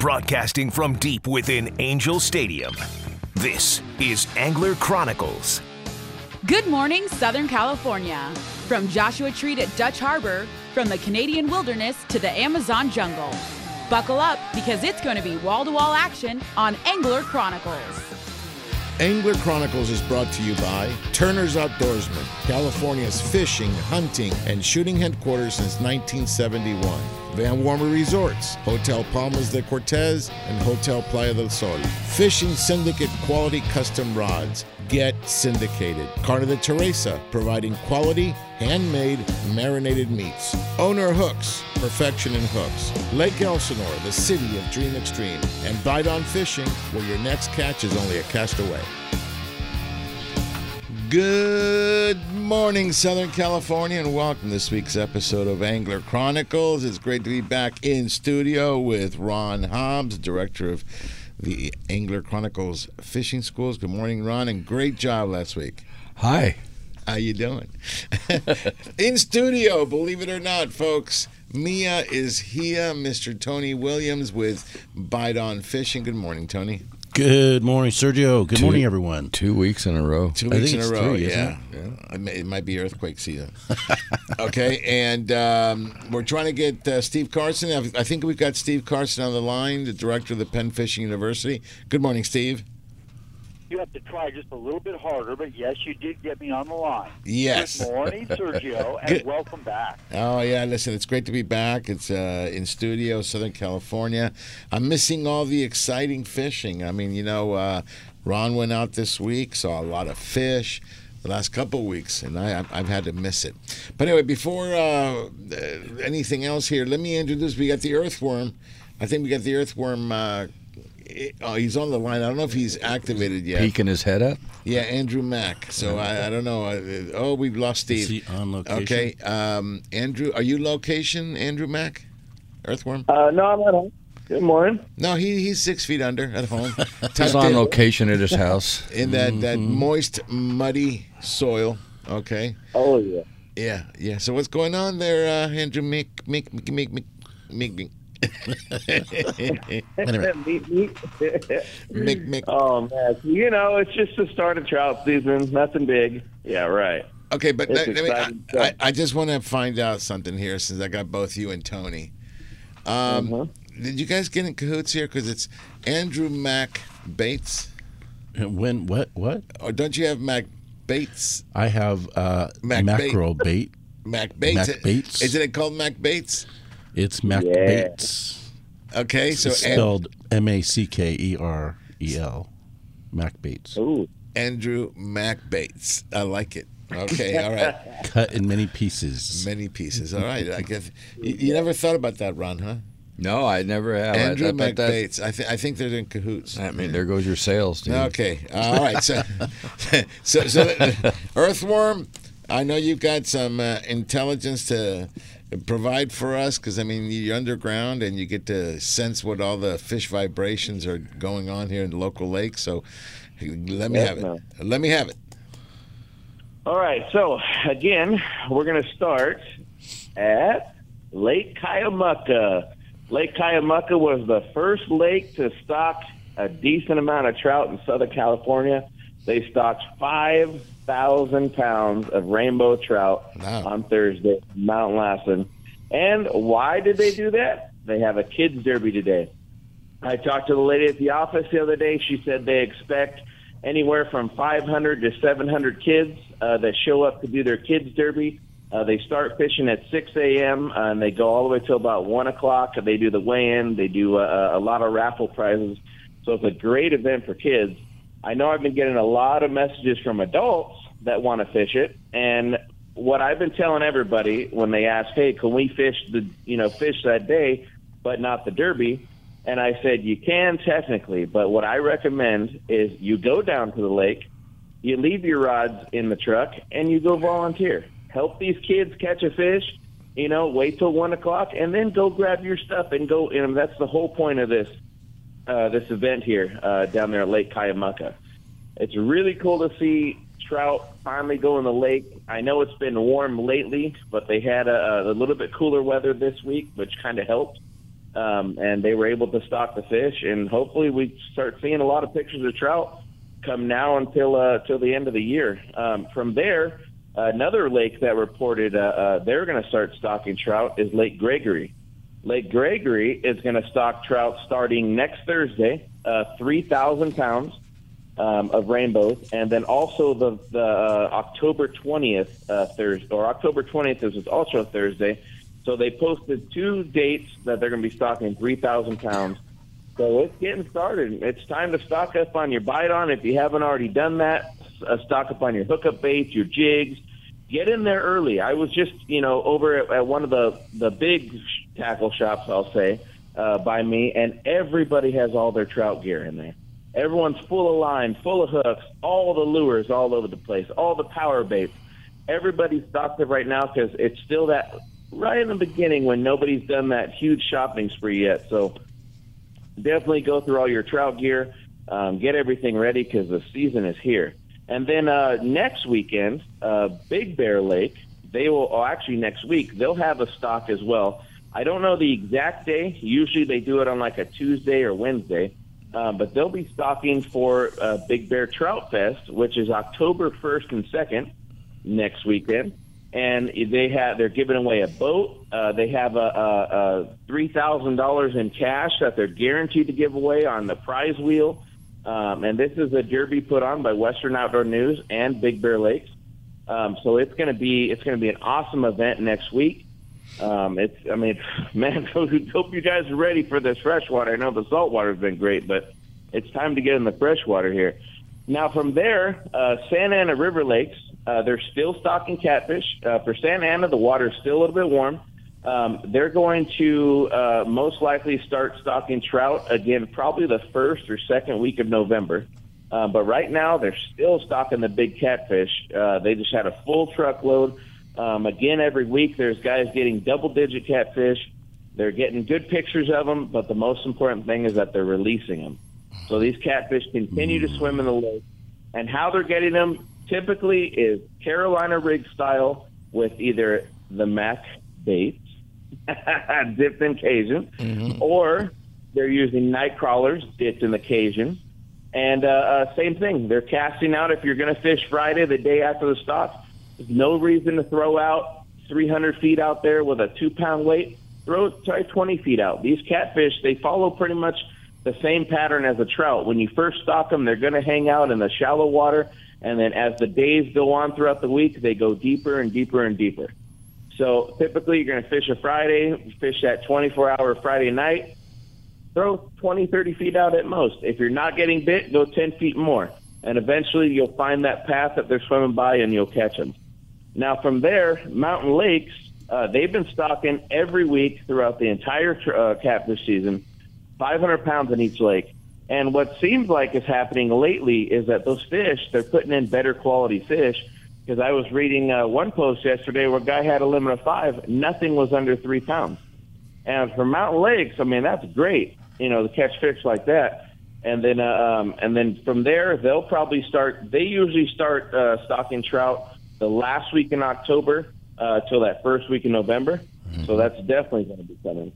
Broadcasting from deep within Angel Stadium, this is Angler Chronicles. Good morning, Southern California. From Joshua Tree at Dutch Harbor, from the Canadian wilderness to the Amazon jungle. Buckle up because it's going to be wall to wall action on Angler Chronicles. Angler Chronicles is brought to you by Turner's Outdoorsman, California's fishing, hunting, and shooting headquarters since 1971. Van Wormer Resorts, Hotel Palmas de Cortez, and Hotel Playa del Sol. Fishing Syndicate quality custom rods. Get syndicated. Carne de Teresa, providing quality, handmade, marinated meats. Owner Hooks, perfection in hooks. Lake Elsinore, the city of Dream Extreme. And Bite on Fishing, where your next catch is only a cast away. Good morning, Southern California, and welcome to this week's episode of Angler Chronicles. It's great to be back in studio with Ron Hobbs, director of the Angler Chronicles Fishing Schools. Good morning, Ron, and great job last week. Hi. How you doing? in studio, believe it or not, folks. Mia is here, Mr. Tony Williams with Bite on Fishing. Good morning, Tony. Good morning, Sergio. Good Two- morning, everyone. Two weeks in a row. Two I weeks think in a it's row, three, yeah. yeah. It, may, it might be earthquake season. okay, and um, we're trying to get uh, Steve Carson. I I think we've got Steve Carson on the line, the director of the Penn Fishing University. Good morning, Steve. You have to try just a little bit harder, but yes, you did get me on the line. Yes. Good morning, Sergio, and Good- welcome back. Oh yeah, listen, it's great to be back. It's uh, in studio, Southern California. I'm missing all the exciting fishing. I mean, you know, uh, Ron went out this week, saw a lot of fish. The last couple of weeks, and I, I've- had to miss it. But anyway, before uh, uh, anything else here, let me introduce. We got the earthworm. I think we got the earthworm. Uh, eh, oh, he's on the line. I don't know if he's activated yet. Peeking his head up. Yeah, Andrew Mack. So I, I don't know. Uh, oh, we've lost Steve. Is he on location? Okay, um, Andrew, are you location Andrew Mack? Earthworm? Uh, no, I'm at home. Good morning. No, he he's six feet under at home. He's Tucked on in, location at his house. in that that moist, muddy soil. Okay. Oh yeah. Yeah, yeah. So what's going on there, uh, Andrew Mick Mick Mick Mick Mick Mick Anyway, Meet, meet. Mick Mick? oh man, you know it's just the start of trout season. Nothing big. Yeah, right. Okay, but It's let- let me- I, I. I just want to find out something here since I got both you and Tony. Um, Mhm. Did you guys get in cahoots here? Because it's Andrew Mack Bates. when what what? Or don't you have Mac Bates? I have uh, Mac mackerel bait. Mac Bates. Mac Bates. Isn't it called Mac Bates? It's Mac Yeah. Bates. Okay, so It's An- spelled M A C K E R E L. Mac Bates. Ooh. Andrew Mac Bates. I like it. Okay, all right. Cut in many pieces. Many pieces. All right. I guess you, you never thought about that, Ron, huh? No, I never have. Andrew I, bet Mac Bates. I, th- I think they're in cahoots. I mean, there goes your sales, dude. Okay. All right. So, so, so Earthworm, I know you've got some uh, intelligence to provide for us because, I mean, you're underground and you get to sense what all the fish vibrations are going on here in the local lake. So let me Yes, have it. ma'am. Let me have it. All right. So again, we're going to start at Lake Cuyamaca. Lake Cuyamaca was the first lake to stock a decent amount of trout in Southern California. They stocked 5,000 pounds of rainbow trout Wow. on Thursday, Mount Lassen. And why did they do that? They have a kids' derby today. I talked to the lady at the office the other day. She said they expect anywhere from 500 to 700 kids uh, that show up to do their kids' derby. Uh, they start fishing at 6 a.m. Uh, and they go all the way till about 1 o'clock. They do the weigh-in. They do uh, a lot of raffle prizes. So it's a great event for kids. I know I've been getting a lot of messages from adults that want to fish it, and what I've been telling everybody when they ask, "Hey, can we fish the you know fish that day, but not the derby?" And I said, "You can technically, but what I recommend is you go down to the lake, you leave your rods in the truck, and you go volunteer. Help these kids catch a fish. You know, wait till one o'clock, and then go grab your stuff and go. And that's the whole point of this uh, this event here uh, down there at Lake Cuyamaca. It's really cool to see trout finally go in the lake. I know it's been warm lately, but they had a, a little bit cooler weather this week, which kind of helped. um, and they were able to stock the fish. And hopefully, we start seeing a lot of pictures of trout come now until uh, till the end of the year. Um, from there, another lake that reported uh, uh, they're going to start stocking trout is Lake Gregory. Lake Gregory is going to stock trout starting next Thursday, uh, 3,000 pounds um, of rainbows, and then also the, the uh, October 20th uh, Thursday, or October 20th is also Thursday. So they posted two dates that they're going to be stocking 3,000 pounds. So it's getting started. It's time to stock up on your bite on. If you haven't already done that, uh, stock up on your hookup baits, your jigs. Get in there early. I was just, you know, over at, at one of the the big tackle shops, I'll say, uh, by me, and everybody has all their trout gear in there. Everyone's full of line, full of hooks, all the lures all over the place, all the power baits. Everybody's stocked it right now because it's still that right in the beginning when nobody's done that huge shopping spree yet. So definitely go through all your trout gear, um, get everything ready because the season is here. And then uh, next weekend, uh, Big Bear Lake, they will, oh, actually next week, they'll have a stock as well. I don't know the exact day. Usually they do it on like a Tuesday or Wednesday. Uh, but they'll be stocking for uh, Big Bear Trout Fest, which is October 1st and 2nd next weekend. And they have they're giving away a boat. Uh, they have a, a, a three thousand dollars in cash that they're guaranteed to give away on the prize wheel. Um, and this is a derby put on by Western Outdoor News and Big Bear Lakes. Um, so it's going to be it's going to be an awesome event next week. Um, it's, I mean, man, hope you guys are ready for this freshwater. I know the saltwater's been great, but it's time to get in the freshwater here. Now, from there, uh, Santa Ana River Lakes, uh, they're still stocking catfish. Uh, for Santa Ana, the water's still a little bit warm. Um, they're going to uh, most likely start stocking trout again, probably the first or second week of November. Uh, but right now, they're still stocking the big catfish. Uh, they just had a full truckload um, again, every week there's guys getting double digit catfish. They're getting good pictures of them, but the most important thing is that they're releasing them. So these catfish continue to swim in the lake. And how they're getting them typically is Carolina rig style with either the Mac baits, dipped in Cajun, mm-hmm. or they're using night crawlers dipped in the Cajun. And uh, uh, same thing, they're casting out. If you're going to fish Friday, the day after the stock, there's no reason to throw out 300 feet out there with a two pound weight. Throw it, try 20 feet out. These catfish they follow pretty much the same pattern as a trout. When you first stock them, they're going to hang out in the shallow water, and then as the days go on throughout the week, they go deeper and deeper and deeper. So typically, you're going to fish a Friday, fish that 24 hour Friday night, throw 20, 30 feet out at most. If you're not getting bit, go 10 feet more. And eventually, you'll find that path that they're swimming by and you'll catch them. Now, from there, Mountain Lakes, uh, they've been stocking every week throughout the entire uh, catfish season, 500 pounds in each lake. And what seems like is happening lately is that those fish, they're putting in better quality fish. Because I was reading uh, one post yesterday where a guy had a limit of five, nothing was under three pounds. And for Mountain Lakes, I mean, that's great, you know, to catch fish like that. And then, uh, um, and then from there, they'll probably start. They usually start uh, stocking trout the last week in October uh, till that first week in November. Mm-hmm. So that's definitely going to be coming.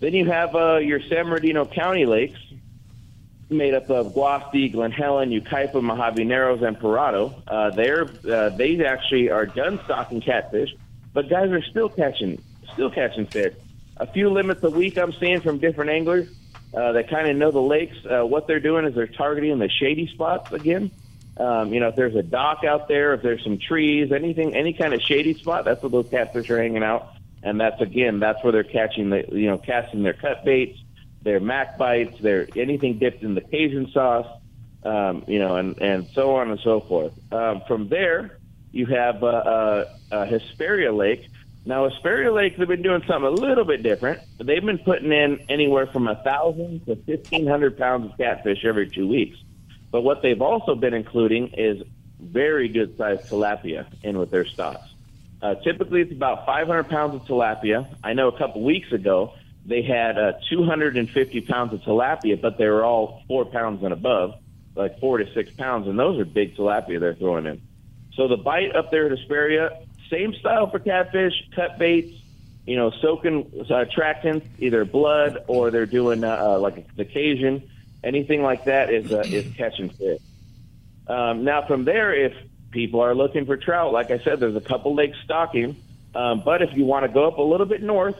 Then you have uh, your San Bernardino County lakes, made up of Guasti, Glen Helen, Yucaipa, Mojave Narrows, and Prado. Uh, they're uh, they actually are done stocking catfish, but guys are still catching still catching fish. A few limits a week I'm seeing from different anglers uh, that kind of know the lakes. Uh, what they're doing is they're targeting the shady spots again. Um, you know, if there's a dock out there, if there's some trees, anything, any kind of shady spot, that's where those catfish are hanging out. And that's again, that's where they're catching the, you know, casting their cut baits, their mac bites, their anything dipped in the Cajun sauce, um, you know, and and so on and so forth. Um, from there, you have uh, uh, uh, Hesperia Lake. Now, Hesperia Lake, they've been doing something a little bit different. They've been putting in anywhere from a thousand to fifteen hundred pounds of catfish every two weeks. But what they've also been including is very good sized tilapia in with their stocks. Uh, typically, it's about 500 pounds of tilapia. I know a couple weeks ago they had uh, 250 pounds of tilapia, but they were all four pounds and above, like four to six pounds, and those are big tilapia they're throwing in. So the bite up there at Hesperia, same style for catfish, cut baits, you know, soaking uh, attractants, either blood or they're doing uh, uh, like the Cajun, anything like that is uh, is catching fish. Um, now from there, if people are looking for trout, like I said, there's a couple lakes stocking. Um, but if you want to go up a little bit north,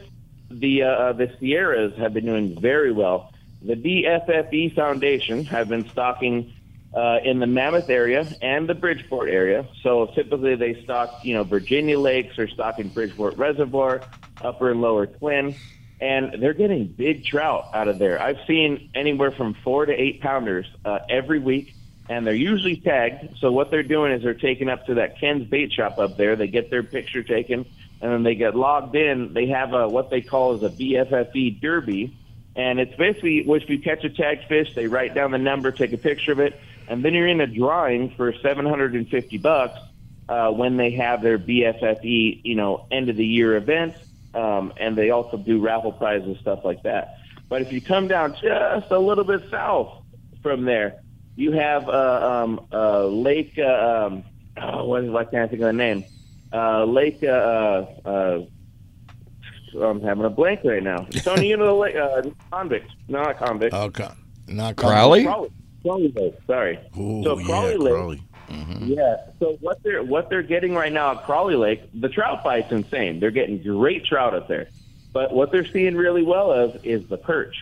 the uh, the Sierras have been doing very well. The BFFE Foundation have been stocking uh, in the Mammoth area and the Bridgeport area. So typically they stock, you know, Virginia Lakes or stocking Bridgeport Reservoir, Upper and Lower Twin, and they're getting big trout out of there. I've seen anywhere from four to eight pounders uh, every week, and they're usually tagged. So what they're doing is they're taking up to that Ken's Bait Shop up there. They get their picture taken, and then they get logged in. They have a what they call as a BFFE derby. And it's basically if you catch a tagged fish, they write down the number, take a picture of it, and then you're in a drawing for 750 bucks uh, when they have their BFFE, you know, end of the year event, um, and they also do raffle prizes and stuff like that. But if you come down just a little bit south from there, you have uh, um, uh, Lake. Uh, um, oh, what is? I can't think of the name. Uh, Lake. Uh, uh, I'm having a blank right now. Tony, you know the lake, uh, convict, no, not convict. Okay. Not Crowley? Crawley, Crowley Lake. Sorry. Ooh, so yeah, Crowley Lake. Crowley. Yeah. So what they're what they're getting right now at Crowley Lake, the trout bite's insane. They're getting great trout up there, but what they're seeing really well of is the perch.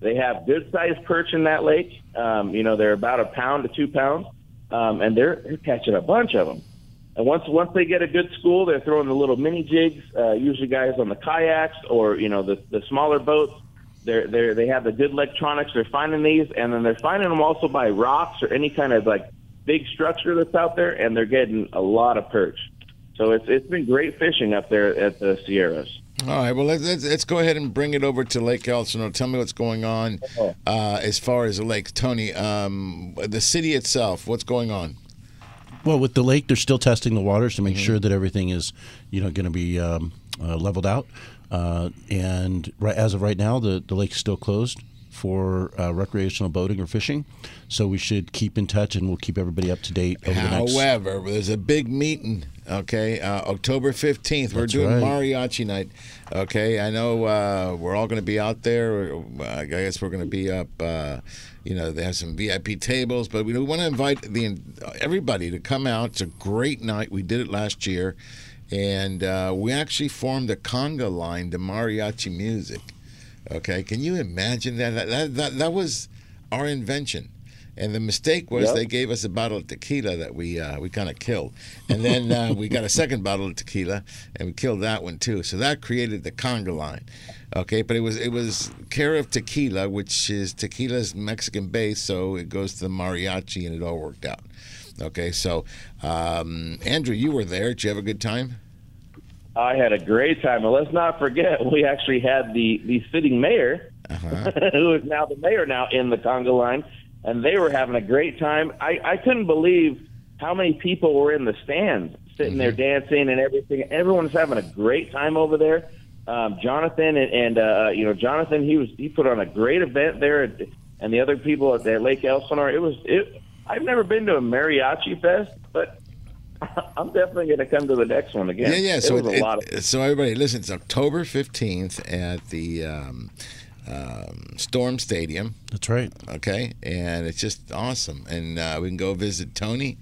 They have good sized perch in that lake. Um, you know, they're about a pound to two pounds, um, and they're, they're catching a bunch of them. And once once they get a good school, they're throwing the little mini jigs. Uh, usually, guys on the kayaks or you know the the smaller boats. They're they they have the good electronics. They're finding these, and then they're finding them also by rocks or any kind of like big structure that's out there, and they're getting a lot of perch. So it's it's been great fishing up there at the Sierras. All right. Well, let's, let's, let's go ahead and bring it over to Lake Elsinore. Tell me what's going on uh, as far as the lake. Tony, um, the city itself, what's going on? Well, with the lake, they're still testing the waters to make Mm-hmm. sure that everything is, you know, going to be um, uh, leveled out. Uh, and right, as of right now, the the lake's still closed for uh, recreational boating or fishing. So we should keep in touch, and we'll keep everybody up to date over the next. However, there's a big meeting. Okay, uh, October fifteenth, we're That's doing right. mariachi night. Okay, I know uh, we're all going to be out there. I guess we're going to be up. Uh, you know, they have some VIP tables, but we, we want to invite the everybody to come out. It's a great night. We did it last year, and uh, we actually formed a conga line to mariachi music. Okay, can you imagine that? That that, that, that was our invention. And the mistake was Yep. they gave us a bottle of tequila that we uh, we kind of killed, and then uh, we got a second bottle of tequila and we killed that one too. So that created the conga line, okay. But it was it was care of tequila, which is tequila's Mexican base, so it goes to the mariachi, and it all worked out. Okay, so um, Andrew, you were there. Did you have a good time? I had a great time, and let's not forget we actually had the the sitting mayor, who is now the mayor now in the conga line, and they were having a great time. I I couldn't believe how many people were in the stands sitting there dancing and everything. Everyone's having a great time over there. Um, Jonathan and, and uh, you know Jonathan, he was he put on a great event there, and- and the other people at, at Lake Elsinore. It was it. I've never been to a mariachi fest, but I'm definitely going to come to the next one again. Yeah, yeah. It So a it- lot of it- so everybody, listen. It's October fifteenth at the um, um, Storm Stadium. That's right. Okay, and it's just awesome. And uh, we can go visit Tony.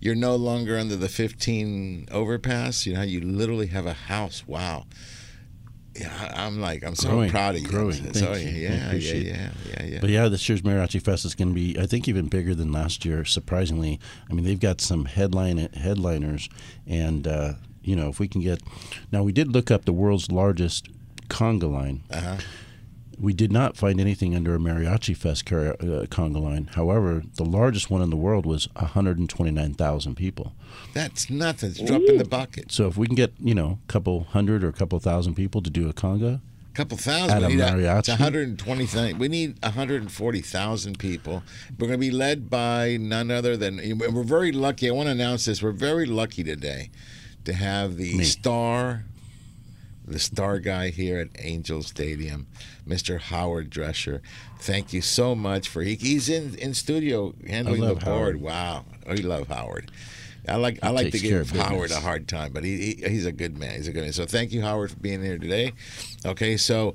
You're no longer under the 15 overpass. You know, you literally have a house. Wow. Yeah, I'm like, I'm so Growing, proud of you. growing. So, you. I yeah, yeah, yeah, yeah, yeah. But yeah, this year's Mariachi Fest is going to be, I think, even bigger than last year. Surprisingly, I mean, they've got some headline headliners, and uh, you know, if we can get, now we did look up the world's largest conga line. Uh-huh. We did not find anything under a Mariachi Fest car- uh, conga line. However, the largest one in the world was 129,000 people. That's nothing. It's drop in the bucket. So if we can get, you know, a couple hundred or a couple thousand people to do a conga, A couple thousand. At we a need mariachi? It's 120,000. We need 140,000 people. We're going to be led by none other than. and We're very lucky. I want to announce this. We're very lucky today to have the Me. star, the star guy here at Angel Stadium, Mr. Howard Drescher. Thank you so much for he, he's in in studio handling the love board. Howard. Wow, oh, we love Howard. I like I like to give. Howard a hard time, but he, he he's a good man. He's a good man. So thank you, Howard, for being here today. Okay, so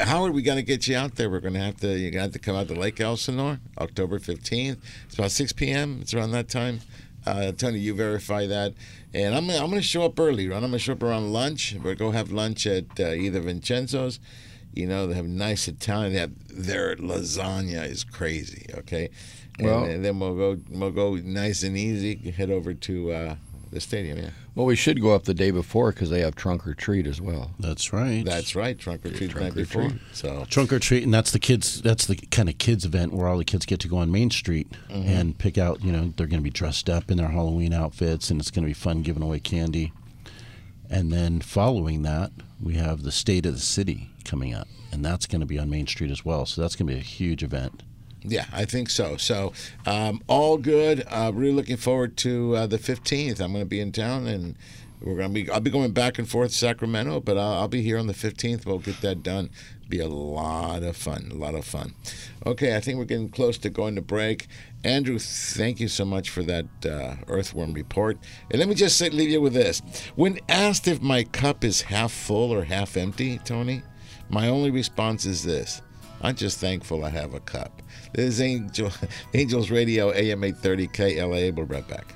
Howard, we got to get you out there. We're gonna have to you're gonna have to come out to Lake Elsinore, October fifteenth. It's about six p.m. It's around that time. Uh, Tony, you verify that, and I'm I'm gonna show up early. Right? I'm gonna show up around lunch. We're gonna go have lunch at uh, either Vincenzo's. You know, they have nice Italian. They have, their lasagna is crazy. Okay, and, Well- and then we'll go we'll go nice and easy. Head over to uh, the stadium. Yeah, Well, we should go up the day before because they have trunk or treat as well. That's right. that's right. Trunk or treat the trunk night or before. treat. So Trunk or treat, and that's the kids. That's the kind of kids event where all the kids get to go on Main Street Mm-hmm. and pick out. You know, they're going to be dressed up in their Halloween outfits, and it's going to be fun giving away candy. And then following that, we have the State of the City coming up, and that's going to be on Main Street as well. So that's going to be a huge event. Yeah, I think so. So, um, all good. Uh, really looking forward to uh, the 15th. I'm going to be in town, and we're to be. I'll be going back and forth to Sacramento, but I'll, I'll be here on the 15th. We'll get that done. Be a lot of fun. A lot of fun. Okay, I think we're getting close to going to break. Andrew, thank you so much for that uh, earthworm report. And let me just say, leave you with this: when asked if my cup is half full or half empty, Tony, my only response is this. I'm just thankful I have a cup. This is Angel, Angels Radio, AM 830 KLAA. We'll be right back.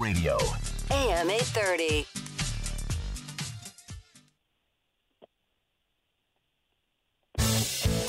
Radio. AM 830.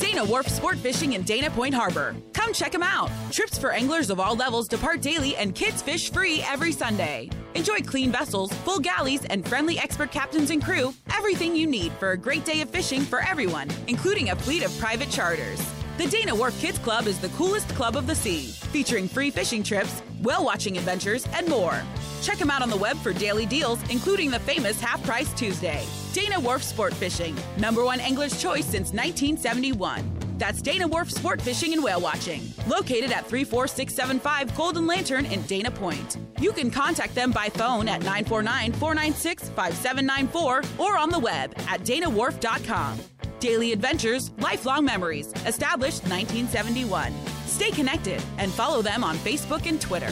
Dana Wharf Sport Fishing in Dana Point Harbor. Come check them out. Trips for anglers of all levels depart daily and kids fish free every Sunday. Enjoy clean vessels, full galleys, and friendly expert captains and crew. Everything you need for a great day of fishing for everyone, including a fleet of private charters. The Dana Wharf Kids Club is the coolest club of the sea, featuring free fishing trips, whale watching adventures, and more. Check them out on the web for daily deals, including the famous Half Price Tuesday. Dana Wharf Sport Fishing, number one angler's choice since 1971. That's Dana Wharf Sport Fishing and Whale Watching, located at 34675 Golden Lantern in Dana Point. You can contact them by phone at 949 496 5794 or on the web at danawharf.com. Daily adventures, lifelong memories, established 1971. Stay connected and follow them on Facebook and Twitter.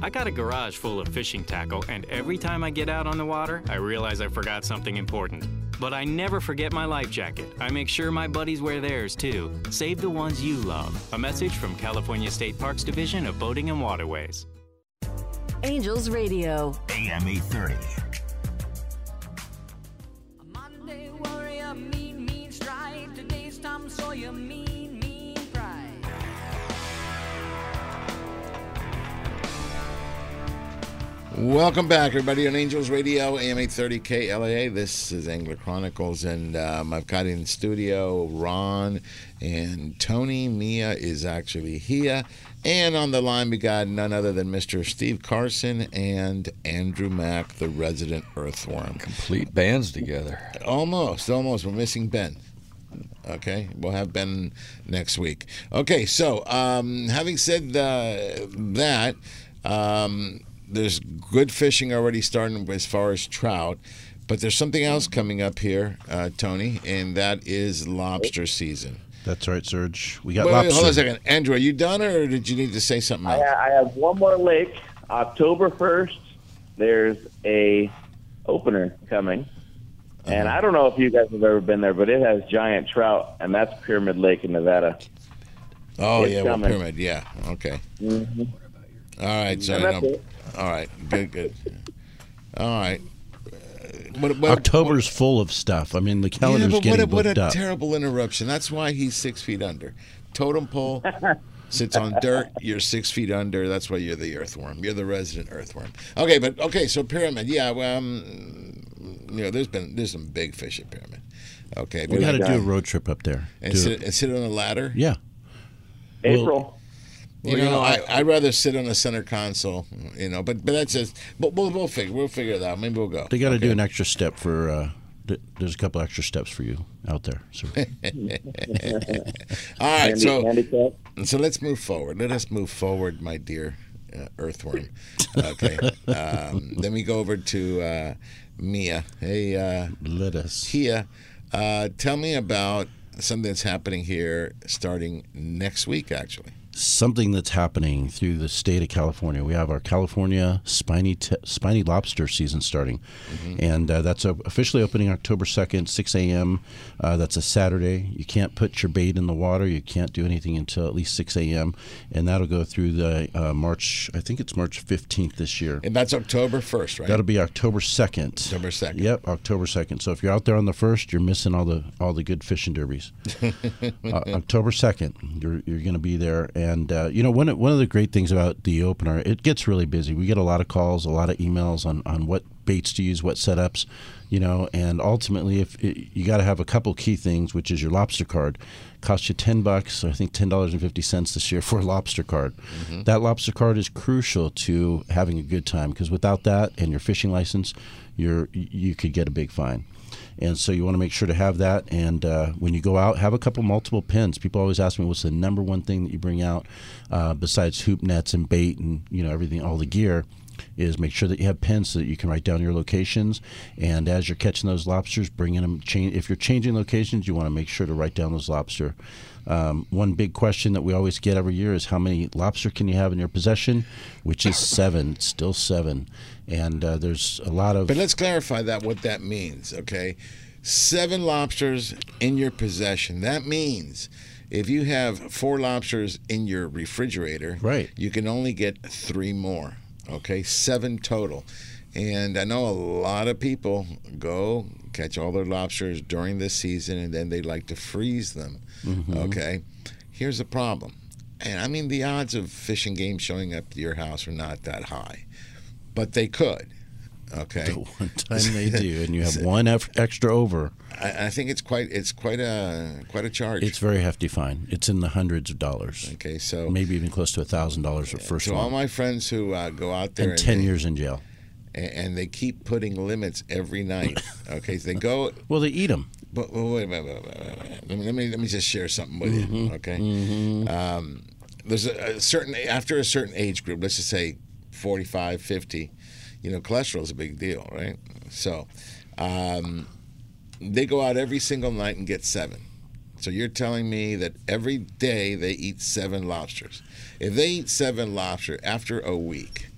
I got a garage full of fishing tackle, and every time I get out on the water, I realize I forgot something important. But I never forget my life jacket. I make sure my buddies wear theirs too. Save the ones you love. A message from California State Parks Division of Boating and Waterways. Angels Radio. AM 830. Welcome back, everybody, on Angels Radio, AM 830 KLAA. This is Angler Chronicles, and um, I've got in studio Ron and Tony. Mia is actually here. And on the line, we got none other than Mr. Steve Carson and Andrew Mack, the resident earthworm. Complete bands together. Almost, almost. We're missing Ben. Okay, we'll have Ben next week. Okay, so um, having said uh, that, um, there's good fishing already starting as far as trout, but there's something else coming up here, uh, Tony, and that is lobster season. That's right, Serge. We got Wait, wait, lobster. hold on a second, Andrew. Are you done, or did you need to say something I, else? I have one more lake. October first, there's a opener coming, and I don't know if you guys have ever been there, but it has giant trout, and that's Pyramid Lake in Nevada. Oh It's yeah, well, pyramid. Yeah, okay. Mm-hmm. All right, so And that's no- it. all right, good, good. All right. Uh, What, what, October's full of stuff. I mean, the calendar's yeah, but getting what a, what a up. terrible interruption. That's why he's six feet under. Totem pole. sits on dirt. You're six feet under. That's why you're the earthworm. You're the resident earthworm. Okay, but okay, so pyramid. Yeah, well, um, you know, there's been there's some big fish at pyramid. Okay, We got to do a road trip up there. and sit, and sit on a ladder. Yeah. April. You Well, you know, know, I, I'd rather sit on the center console. You know, but but that's just. But we'll we'll figure we'll figure it out. Maybe we'll go. They got to Okay. do an extra step for. Uh, th- there's a couple extra steps for you out there. So All right, Handy- so handicap. so let's move forward. Let us move forward, my dear uh, earthworm. Okay, um, then we go over to uh, Mia. Hey, uh, let us. Kia, uh, tell me about something that's happening here starting next week. Actually, something that's happening through the state of California. We have our California spiny t- spiny lobster season starting, and uh, that's officially opening October second, six a.m. Uh, that's a Saturday. You can't put your bait in the water. You can't do anything until at least six a.m. and that'll go through the uh, March. I think it's March fifteenth this year. and that's October first, right? That'll be October second. October second. Yep, October second. So if you're out there on the first, you're missing all the all the good fishing derbies. uh, October second, you're you're going to be there, and uh, you know one of, one of the great things about the opener, it gets really busy. We get a lot of calls, a lot of emails on on what baits to use, what setups, you know, and ultimately, if it, you got to have a couple key things, which is your lobster card. Costs you ten bucks, I think ten dollars and fifty cents this year for a lobster card. That lobster card is crucial to having a good time because without that and your fishing license, you're you could get a big fine. And so you want to make sure to have that. And uh, when you go out, have a couple multiple pins. People always ask me, what's the number one thing that you bring out uh, besides hoop nets and bait and you know everything, all the gear, is make sure that you have pins so that you can write down your locations. And as you're catching those lobsters, bringing them. Change if you're changing locations, you want to make sure to write down those lobster. Um, one big question that we always get every year is how many lobster can you have in your possession, which is seven. It's still seven, and uh, there's a lot of. But let's clarify that what that means, okay? Seven lobsters in your possession. That means if you have four lobsters in your refrigerator, right, you can only get three more. Okay, seven total. And I know a lot of people go catch all their lobsters during this season and then they like to freeze them. Mhm. Okay. Here's the problem. And I mean, the odds of fish and game showing up to your house are not that high, but they could. Okay. The one time they do, and you have one extra over. I, I think it's quite it's quite a quite a charge. It's very hefty fine. It's in the hundreds of dollars. Okay, so maybe even close to a thousand dollars for first to all my friends who uh, go out there and ten they, years in jail. And, they keep putting limits every night. Okay, so they go. Well, they eat them. But well, wait a minute. Let me let me let me just share something with you. Mhm. Okay. Mhm. Um, there's a, a certain after a certain age group. Let's just say 45, 50. You know, cholesterol is a big deal, right? So, um, they go out every single night and get seven. So you're telling me that every day they eat seven lobsters. If they eat seven lobster after a week,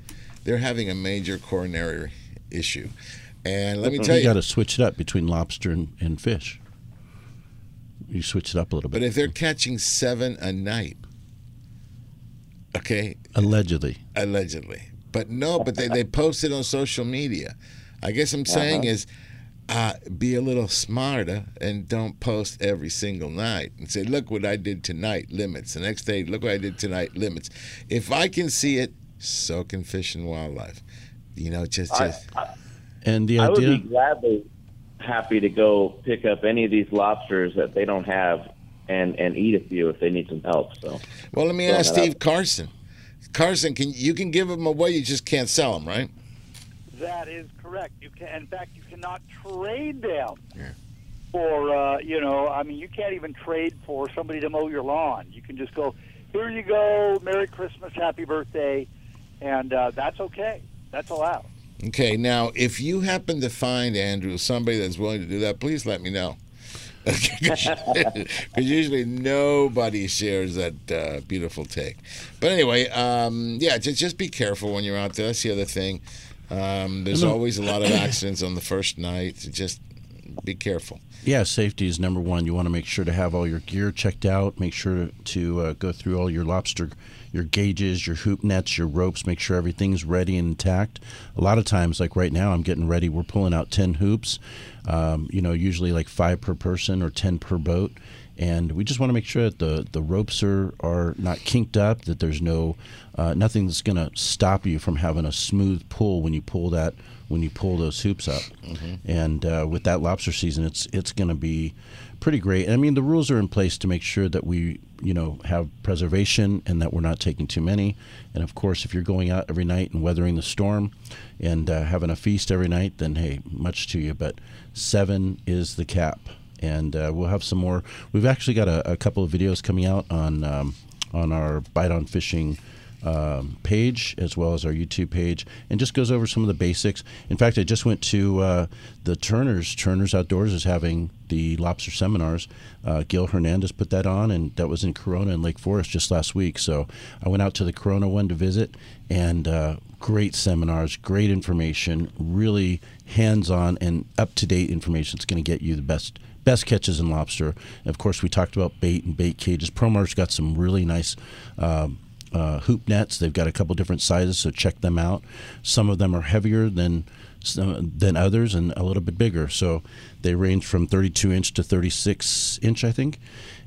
they're having a major coronary issue. And let me tell you, you got to switch it up between lobster and, and fish. You switch it up a little bit. but if they're catching seven a night, okay, Allegedly, allegedly, but no, but they, they post it on social media. I guess I'm saying Uh-huh. is uh, be a little smarter and don't post every single night and say, look what I did tonight, limits. The next day, look what I did tonight, limits. If I can see it, so can fish and wildlife. You know, just, I- just and the idea. I would be gladly happy to go pick up any of these lobsters that they don't have and and eat a few if they need some help. So, well, let me Throwing ask that out. Steve Carson. Carson, can you can give them away? You just can't sell them, right? That is correct. You can, in fact, you cannot trade them for. Uh, you know, I mean, you can't even trade for somebody to mow your lawn. You can just go, here you go, Merry Christmas, Happy Birthday, and uh, that's okay. That's allowed. Okay, now if you happen to find Andrew somebody that's willing to do that, please let me know. Because usually nobody shares that uh, beautiful take. But anyway, um, yeah, just just be careful when you're out there. That's the other thing. Um, there's always a lot of accidents on the first night. So just be careful. Yeah, safety is number one. You want to make sure to have all your gear checked out. Make sure to, to uh, go through all your lobster, your gauges, your hoop nets, your ropes. Make sure everything's ready and intact. A lot of times, like right now, I'm getting ready. We're pulling out ten hoops. Um, you know, usually like five per person or ten per boat. and we just want to make sure that the the ropes are are not kinked up, that there's no uh, nothing that's going to stop you from having a smooth pull when you pull that when you pull those hoops up. And uh, with that lobster season, it's it's going to be pretty great. I mean, the rules are in place to make sure that we you know have preservation and that we're not taking too many. And of course, if you're going out every night and weathering the storm and uh, having a feast every night, then hey, much to you. But seven is the cap, and uh, we'll have some more. We've actually got a, a couple of videos coming out on um, on our bite on fishing um, page as well as our YouTube page, and just goes over some of the basics. In fact, I just went to uh, the Turner's. Turner's Outdoors is having the lobster seminars. Uh, Gil Hernandez put that on, and that was in Corona and Lake Forest just last week. So I went out to the Corona one to visit, and uh, great seminars, great information, really hands-on and up-to-date information. It's going to get you the best best catches in lobster. And of course, we talked about bait and bait cages. Promar's got some really nice. Um, uh, hoop nets. They've got a couple different sizes, so check them out. Some of them are heavier than than others and a little bit bigger. So they range from 32 inch to 36 inch, I think.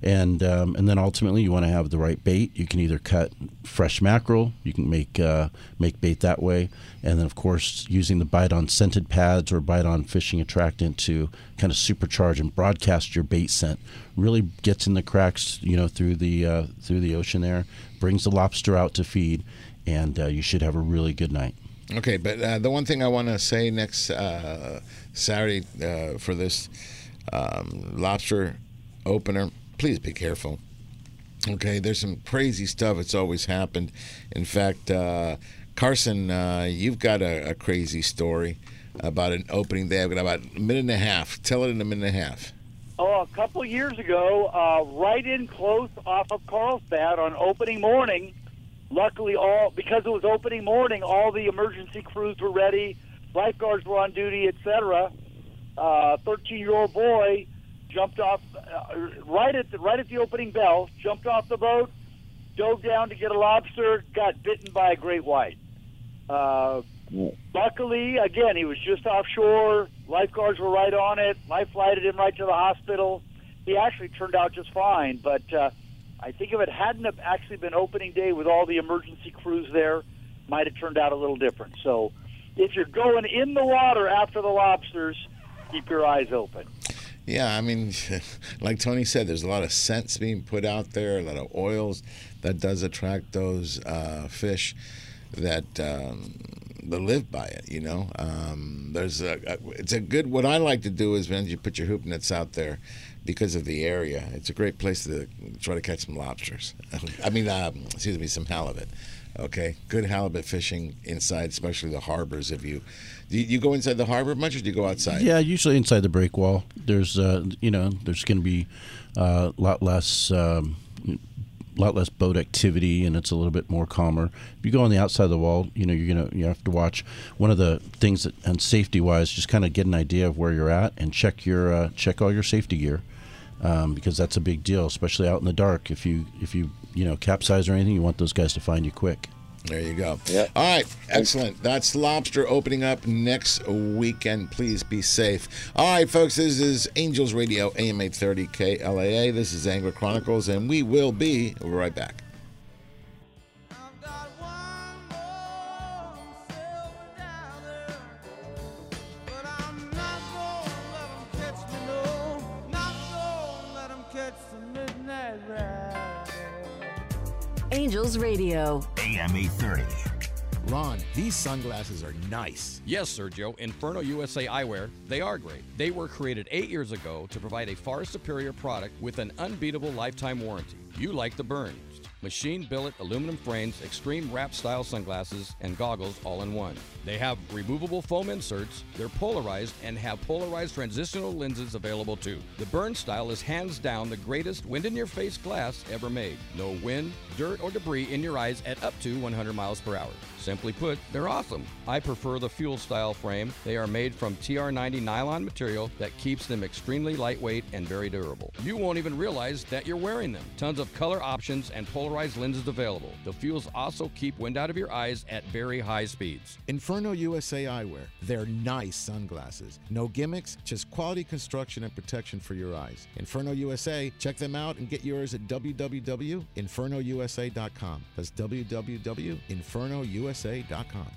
And um, and then ultimately, you want to have the right bait. You can either cut fresh mackerel, you can make uh, make bait that way, and then of course using the bite on scented pads or bite on fishing attractant to kind of supercharge and broadcast your bait scent. Really gets in the cracks, you know, through the uh, through the ocean there, brings the lobster out to feed, and uh, you should have a really good night. Okay, but uh, the one thing I want to say next uh, Saturday uh, for this um, lobster opener, please be careful. Okay, there's some crazy stuff that's always happened. In fact, uh, Carson, uh, you've got a, a crazy story about an opening day. I've got about a minute and a half. Tell it in a minute and a half. Oh, a couple years ago, uh, right in close off of Carlsbad on opening morning. Luckily, all because it was opening morning, all the emergency crews were ready, lifeguards were on duty, etc. Uh, Thirteen-year-old boy jumped off uh, right at the, right at the opening bell, jumped off the boat, dove down to get a lobster, got bitten by a great white. Uh, luckily, again, he was just offshore. Lifeguards were right on it. Life flighted him right to the hospital. He actually turned out just fine, but uh, I think if it hadn't have actually been opening day with all the emergency crews there, might have turned out a little different. So, if you're going in the water after the lobsters, keep your eyes open. Yeah, I mean, like Tony said, there's a lot of scents being put out there, a lot of oils that does attract those uh, fish that um, that live by it. You know, um, there's a, a it's a good. What I like to do is when you put your hoop nets out there. Because of the area, it's a great place to try to catch some lobsters. I mean, um, excuse me, some halibut. Okay, good halibut fishing inside, especially the harbors. If you, do you, go inside the harbor much, or do you go outside? Yeah, usually inside the break wall. There's, uh, you know, there's going to be a lot less, um, lot less boat activity, and it's a little bit more calmer. If you go on the outside of the wall, you know, you're gonna you have to watch. One of the things that, and safety wise, just kind of get an idea of where you're at and check your uh, check all your safety gear. Um, because that's a big deal, especially out in the dark. If you if you you know capsize or anything, you want those guys to find you quick. There you go. All right. Excellent. That's Lobster opening up next weekend. Please be safe. All right, folks. This is Angels Radio, AM 830 KLAA. This is Angler Chronicles, and we will be right back. Angels Radio. AM 830. Ron, these sunglasses are nice. Yes, Sergio. Inferno USA Eyewear, they are great. They were created eight years ago to provide a far superior product with an unbeatable lifetime warranty. You like the burns. Machine billet aluminum frames, extreme wrap style sunglasses, and goggles all in one. They have removable foam inserts, they're polarized, and have polarized transitional lenses available too. The Burn style is hands down the greatest wind in your face glass ever made. No wind, dirt, or debris in your eyes at up to 100 miles per hour. Simply put, they're awesome. I prefer the fuel style frame. They are made from TR90 nylon material that keeps them extremely lightweight and very durable. You won't even realize that you're wearing them. Tons of color options and polarized polarized lenses available. The fuels also keep wind out of your eyes at very high speeds. Inferno USA Eyewear. They're nice sunglasses. No gimmicks, just quality construction and protection for your eyes. Inferno USA, check them out and get yours at www.infernousa.com. That's www.infernousa.com.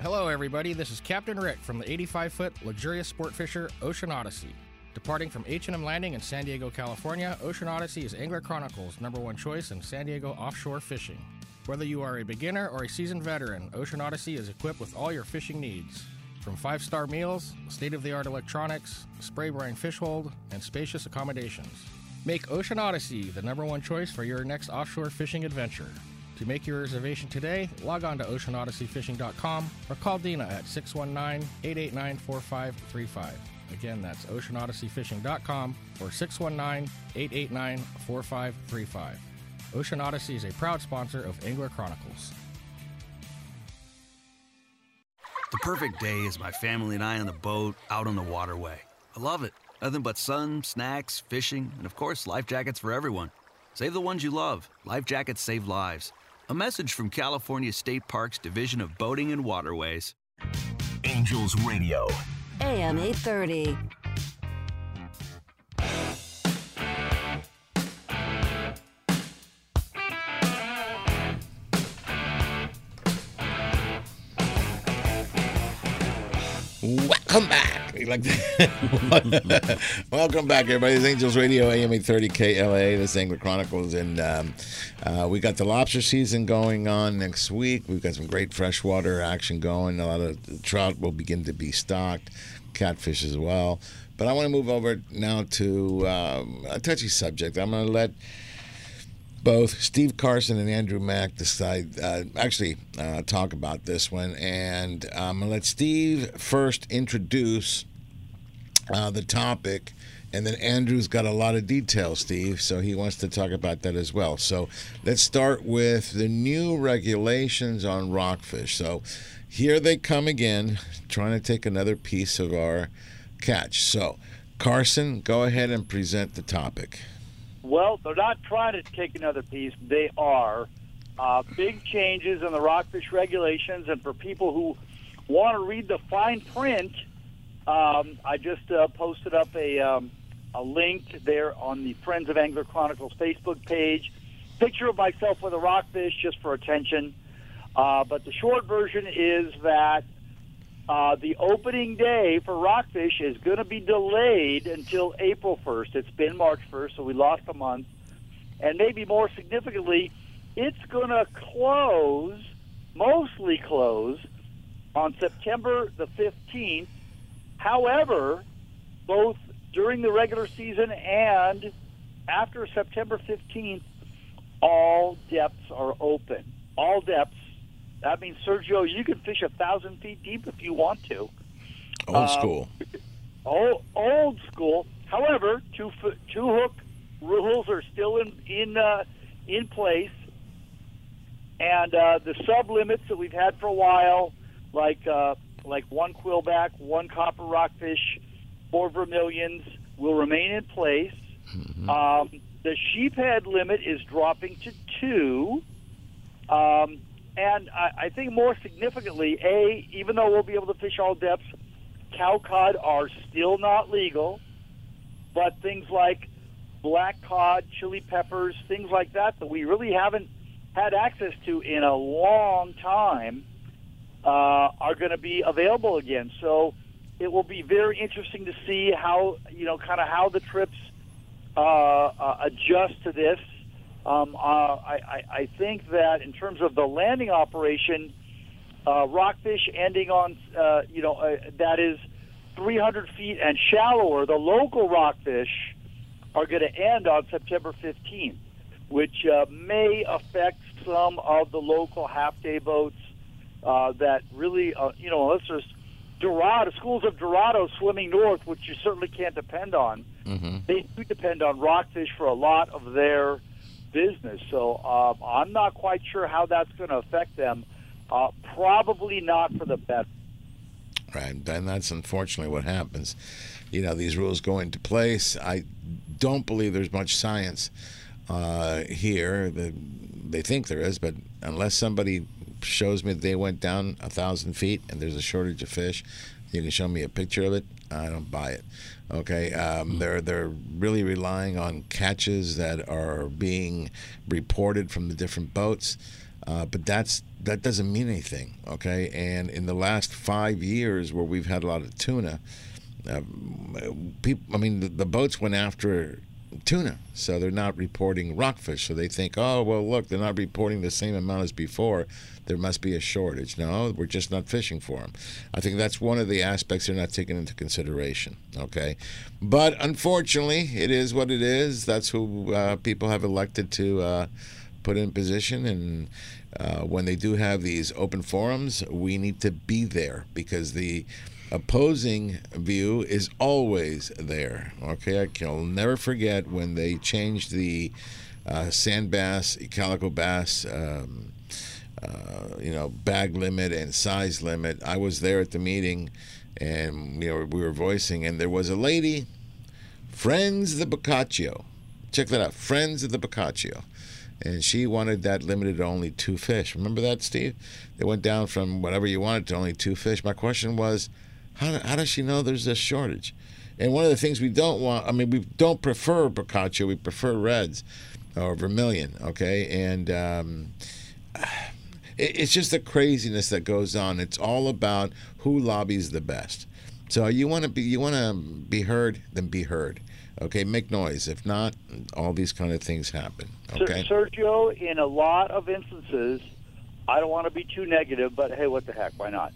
Hello, everybody. This is Captain Rick from the 85-foot luxurious sport fisher Ocean Odyssey. Departing from H&M Landing in San Diego, California, Ocean Odyssey is Angler Chronicles' number one choice in San Diego offshore fishing. Whether you are a beginner or a seasoned veteran, Ocean Odyssey is equipped with all your fishing needs. From five-star meals, state-of-the-art electronics, spray brine fish hold, and spacious accommodations. Make Ocean Odyssey the number one choice for your next offshore fishing adventure. To make your reservation today, log on to oceanodysseyfishing.com or call Dina at 619 889 4535. Again, that's oceanodysseyfishing.com or 619 889 4535. Ocean Odyssey is a proud sponsor of Angler Chronicles. The perfect day is my family and I on the boat out on the waterway. I love it. Nothing but sun, snacks, fishing, and of course, life jackets for everyone. Save the ones you love. Life jackets save lives. A message from California State Parks Division of Boating and Waterways. Angels Radio. AM 830. Welcome back. Like that? Welcome back, everybody. It's Angels Radio, AM 830 KLAA. This is Angler Chronicles. And um, uh, we got the lobster season going on next week. We've got some great freshwater action going. A lot of trout will begin to be stocked, catfish as well. But I want to move over now to um, a touchy subject. I'm going to let both Steve Carson and Andrew Mack decide, uh, actually, uh, talk about this one. And I'm going to let Steve first introduce uh, the topic. And then Andrew's got a lot of details, Steve, so he wants to talk about that as well. So let's start with the new regulations on rockfish. So here they come again, trying to take another piece of our catch. So, Carson, go ahead and present the topic. Well, they're not trying to take another piece. They are. Uh, big changes in the rockfish regulations, and for people who want to read the fine print, um, I just uh, posted up a, um, a link there on the Friends of Angler Chronicles Facebook page. Picture of myself with a rockfish just for attention. Uh, but the short version is that uh, the opening day for Rockfish is going to be delayed until April 1st. It's been March 1st, so we lost a month. And maybe more significantly, it's going to close, mostly close, on September the 15th. However, both during the regular season and after September 15th, all depths are open. All depths that means, Sergio, you can fish a thousand feet deep if you want to. Old Um, school. Old, old school. However, two two hook rules are still in in uh, in place, and uh, the sub limits that we've had for a while, like uh, like one quillback, one copper rockfish, four vermilions, will remain in place. Um, the sheephead limit is dropping to two. Um, and I, I think more significantly, A, even though we'll be able to fish all depths, cow cod are still not legal. But things like black cod, chili peppers, things like that that we really haven't had access to in a long time uh, are going to be available again. So it will be very interesting to see how, you know, kind of how the trips uh, uh, adjust to this. Um, uh, I, I, I think that in terms of the landing operation, uh, rockfish ending on, uh, you know, uh, that is 300 feet and shallower, the local rockfish are going to end on September 15th, which uh, may affect some of the local half-day boats uh, that really, uh, you know, unless there's Dorado, schools of Dorado swimming north, which you certainly can't depend on. Mm-hmm. They do depend on rockfish for a lot of their business. So um, I'm not quite sure how that's going to affect them. Uh, probably not for the best. Right, and that's unfortunately what happens. You know, these rules go into place. I don't believe there's much science uh, here. The, they think there is, but unless somebody shows me that they went down a thousand feet and there's a shortage of fish, you can show me a picture of it. I don't buy it. Okay, um, they're they're really relying on catches that are being reported from the different boats, uh, but that's that doesn't mean anything. Okay, and in the last five years, where we've had a lot of tuna, uh, people, I mean, the, the boats went after tuna, so they're not reporting rockfish. So they think, oh well, look, they're not reporting the same amount as before. There must be a shortage. No, we're just not fishing for them. I think that's one of the aspects they're not taking into consideration. Okay, but unfortunately, it is what it is. That's who uh, people have elected to uh, put in position and. Uh, when they do have these open forums, we need to be there because the opposing view is always there. Okay, I can never forget when they changed the uh, sand bass, calico bass, um, uh, you know, bag limit and size limit. I was there at the meeting, and you know we were voicing, and there was a lady, friends of the Bocaccio. Check that out, friends of the Bocaccio. And she wanted that limited to only two fish. Remember that, Steve? They went down from whatever you wanted to only two fish. My question was, how, how does she know there's a shortage? And one of the things we don't want, I mean, we don't prefer Bocaccio, we prefer reds or vermilion, okay? And um, it's just the craziness that goes on. It's all about who lobbies the best. So you want to be, you want to be heard, then be heard. Okay, make noise. If not, all these kind of things happen. Okay. Sergio, in a lot of instances, I don't want to be too negative, but hey, what the heck? Why not?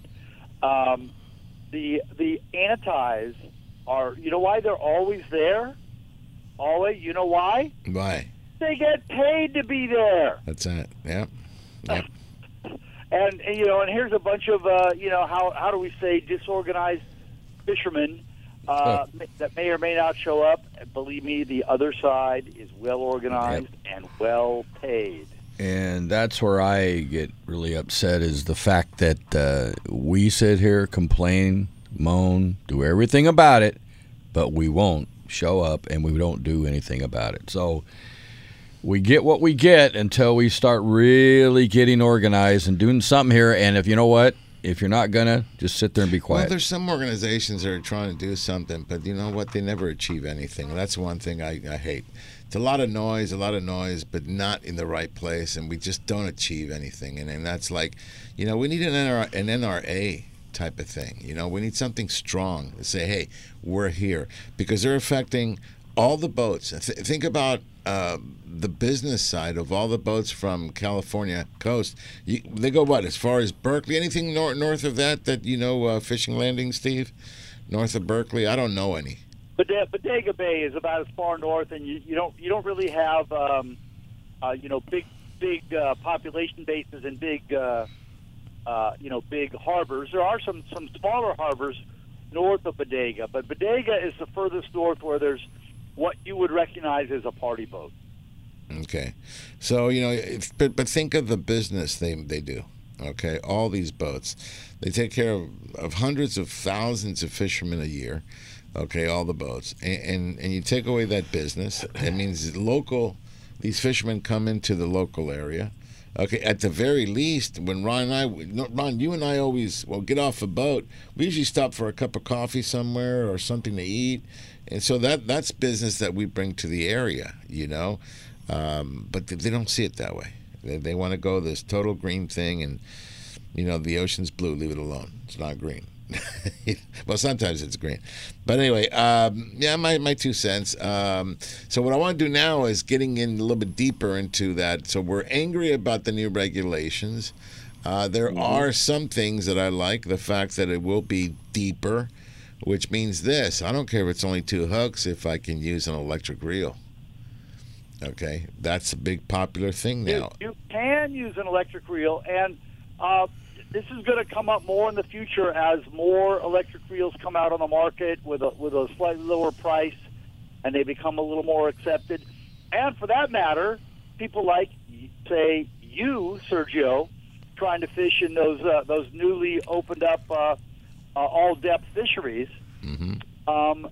Um, the the antis are. You know why they're always there? Always. You know why? Why? They get paid to be there. That's it. Yep. Yep. And, you know, and here's a bunch of uh, you know how how do we say disorganized fishermen uh, that may or may not show up. Believe me, the other side is well organized and well paid. And that's where I get really upset is the fact that uh, we sit here, complain, moan, do everything about it, but we won't show up and we don't do anything about it. So we get what we get until we start really getting organized and doing something here. And if you know what, if you're not gonna, just sit there and be quiet. Well, there's some organizations that are trying to do something, but you know what? They never achieve anything. That's one thing I, I hate. It's a lot of noise, a lot of noise, but not in the right place, and we just don't achieve anything. And, and that's like, you know, we need an, NR, an NRA type of thing. You know, we need something strong to say, hey, we're here because they're affecting all the boats. Th- think about uh, the business side of all the boats from California coast. You, they go what as far as Berkeley? Anything nor- north of that that you know uh, fishing landing, Steve? North of Berkeley, I don't know any. Bode- Bodega Bay is about as far north, and you, you don't you don't really have um, uh, you know big big uh, population bases and big uh, uh, you know big harbors. There are some some smaller harbors north of Bodega, but Bodega is the furthest north where there's what you would recognize as a party boat. Okay, so you know, if, but but think of the business they they do. Okay, all these boats, they take care of, of hundreds of thousands of fishermen a year. Okay, all the boats, and and, and you take away that business, it means local. These fishermen come into the local area. Okay, at the very least, when Ron and I, Ron, you and I always, well, get off a boat. We usually stop for a cup of coffee somewhere or something to eat, and so that that's business that we bring to the area, you know. Um, but they don't see it that way. They, they want to go this total green thing, and you know the ocean's blue. Leave it alone. It's not green. well, sometimes it's green, but anyway, um, yeah, my, my two cents. Um, so what I want to do now is getting in a little bit deeper into that. So we're angry about the new regulations. Uh, there are some things that I like. The fact that it will be deeper, which means this: I don't care if it's only two hooks. If I can use an electric reel. Okay, that's a big popular thing now. You can use an electric reel, and uh, this is going to come up more in the future as more electric reels come out on the market with a with a slightly lower price, and they become a little more accepted. And for that matter, people like say you, Sergio, trying to fish in those uh, those newly opened up uh, uh, all depth fisheries. Um,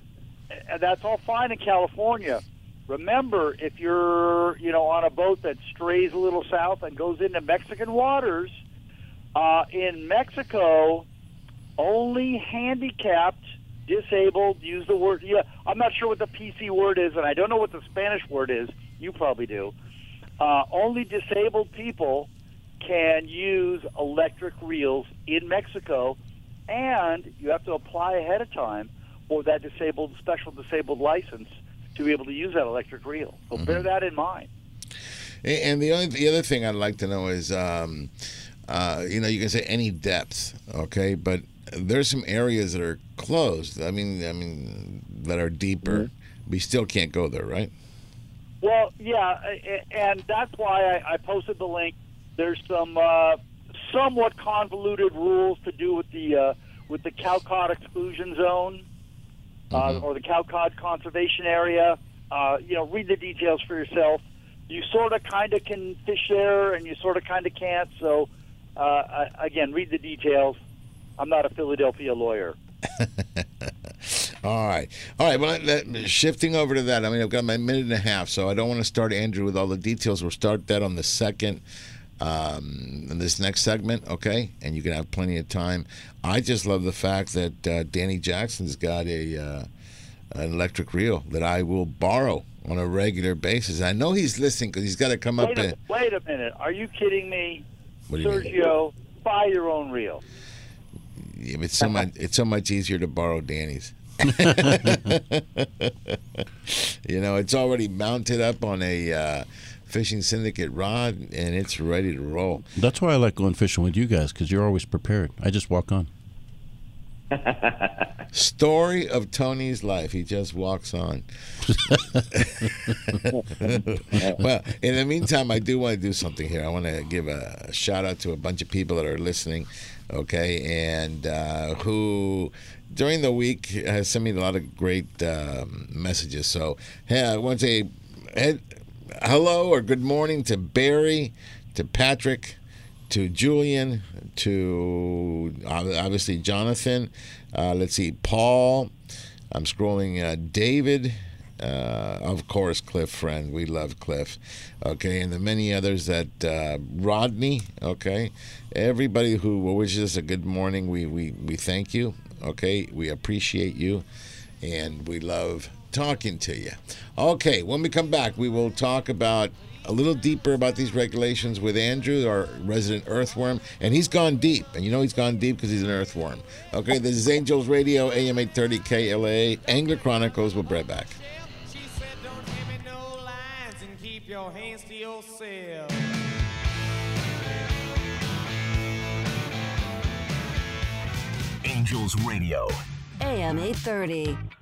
and that's all fine in California. remember if you're you know on a boat that strays a little south and goes into Mexican waters, uh, in Mexico, only handicapped, disabled. Use the word. Yeah, I'm not sure what the PC word is, and I don't know what the Spanish word is. You probably do. Uh, only disabled people can use electric reels in Mexico, and you have to apply ahead of time for that disabled special disabled license to be able to use that electric reel. So bear that in mind. And the only the other thing I'd like to know is, um, uh, you know, you can say any depth, okay, but there's some areas that are closed. I mean, I mean that are deeper. We still can't go there, right? Well, yeah, and that's why I, I posted the link. There's some uh, somewhat convoluted rules to do with the uh, with the Cowcod exclusion zone uh, or the Cowcod conservation area. Uh, you know, read the details for yourself. You sort of, kind of can fish there, and you sort of, kind of can't. So, uh, I, again, read the details. I'm not a Philadelphia lawyer. All right, all right. Well, that, shifting over to that, I mean, I've got my minute and a half, so I don't want to start Andrew with all the details. We'll start that on the second, um, in this next segment, okay? And you can have plenty of time. I just love the fact that uh, Danny Jackson's got a uh, an electric reel that I will borrow on a regular basis. I know he's listening because he's got to come up. Wait a, and, wait a minute. Are you kidding me? What do you mean? Sergio, buy your own reel. Yeah, but it's so much. It's so much easier to borrow Danny's. you know, it's already mounted up on a uh, fishing syndicate rod, and it's ready to roll. That's why I like going fishing with you guys because you're always prepared. I just walk on. Story of Tony's life. He just walks on. well, in the meantime, I do want to do something here. I want to give a shout out to a bunch of people that are listening, okay, and uh, who during the week has sent me a lot of great um, messages. So, hey, I want to say hey, hello or good morning to Barry, to Patrick, to Julian, to obviously Jonathan. Uh, let's see, Paul. I'm scrolling. Uh, David. Uh, of course, Cliff friend. We love Cliff. Okay, and the many others that uh, Rodney. Okay, everybody who wishes us a good morning. We we we thank you. Okay, we appreciate you, and we love talking to you. Okay, when we come back, we will talk about a little deeper about these regulations with Andrew, our resident earthworm, and he's gone deep. And you know he's gone deep because he's an earthworm. Okay, this is Angels Radio, AM 830 KLAA, Angler Chronicles. We'll be right back. and keep your hands to yourself. Angels Radio. AM 830.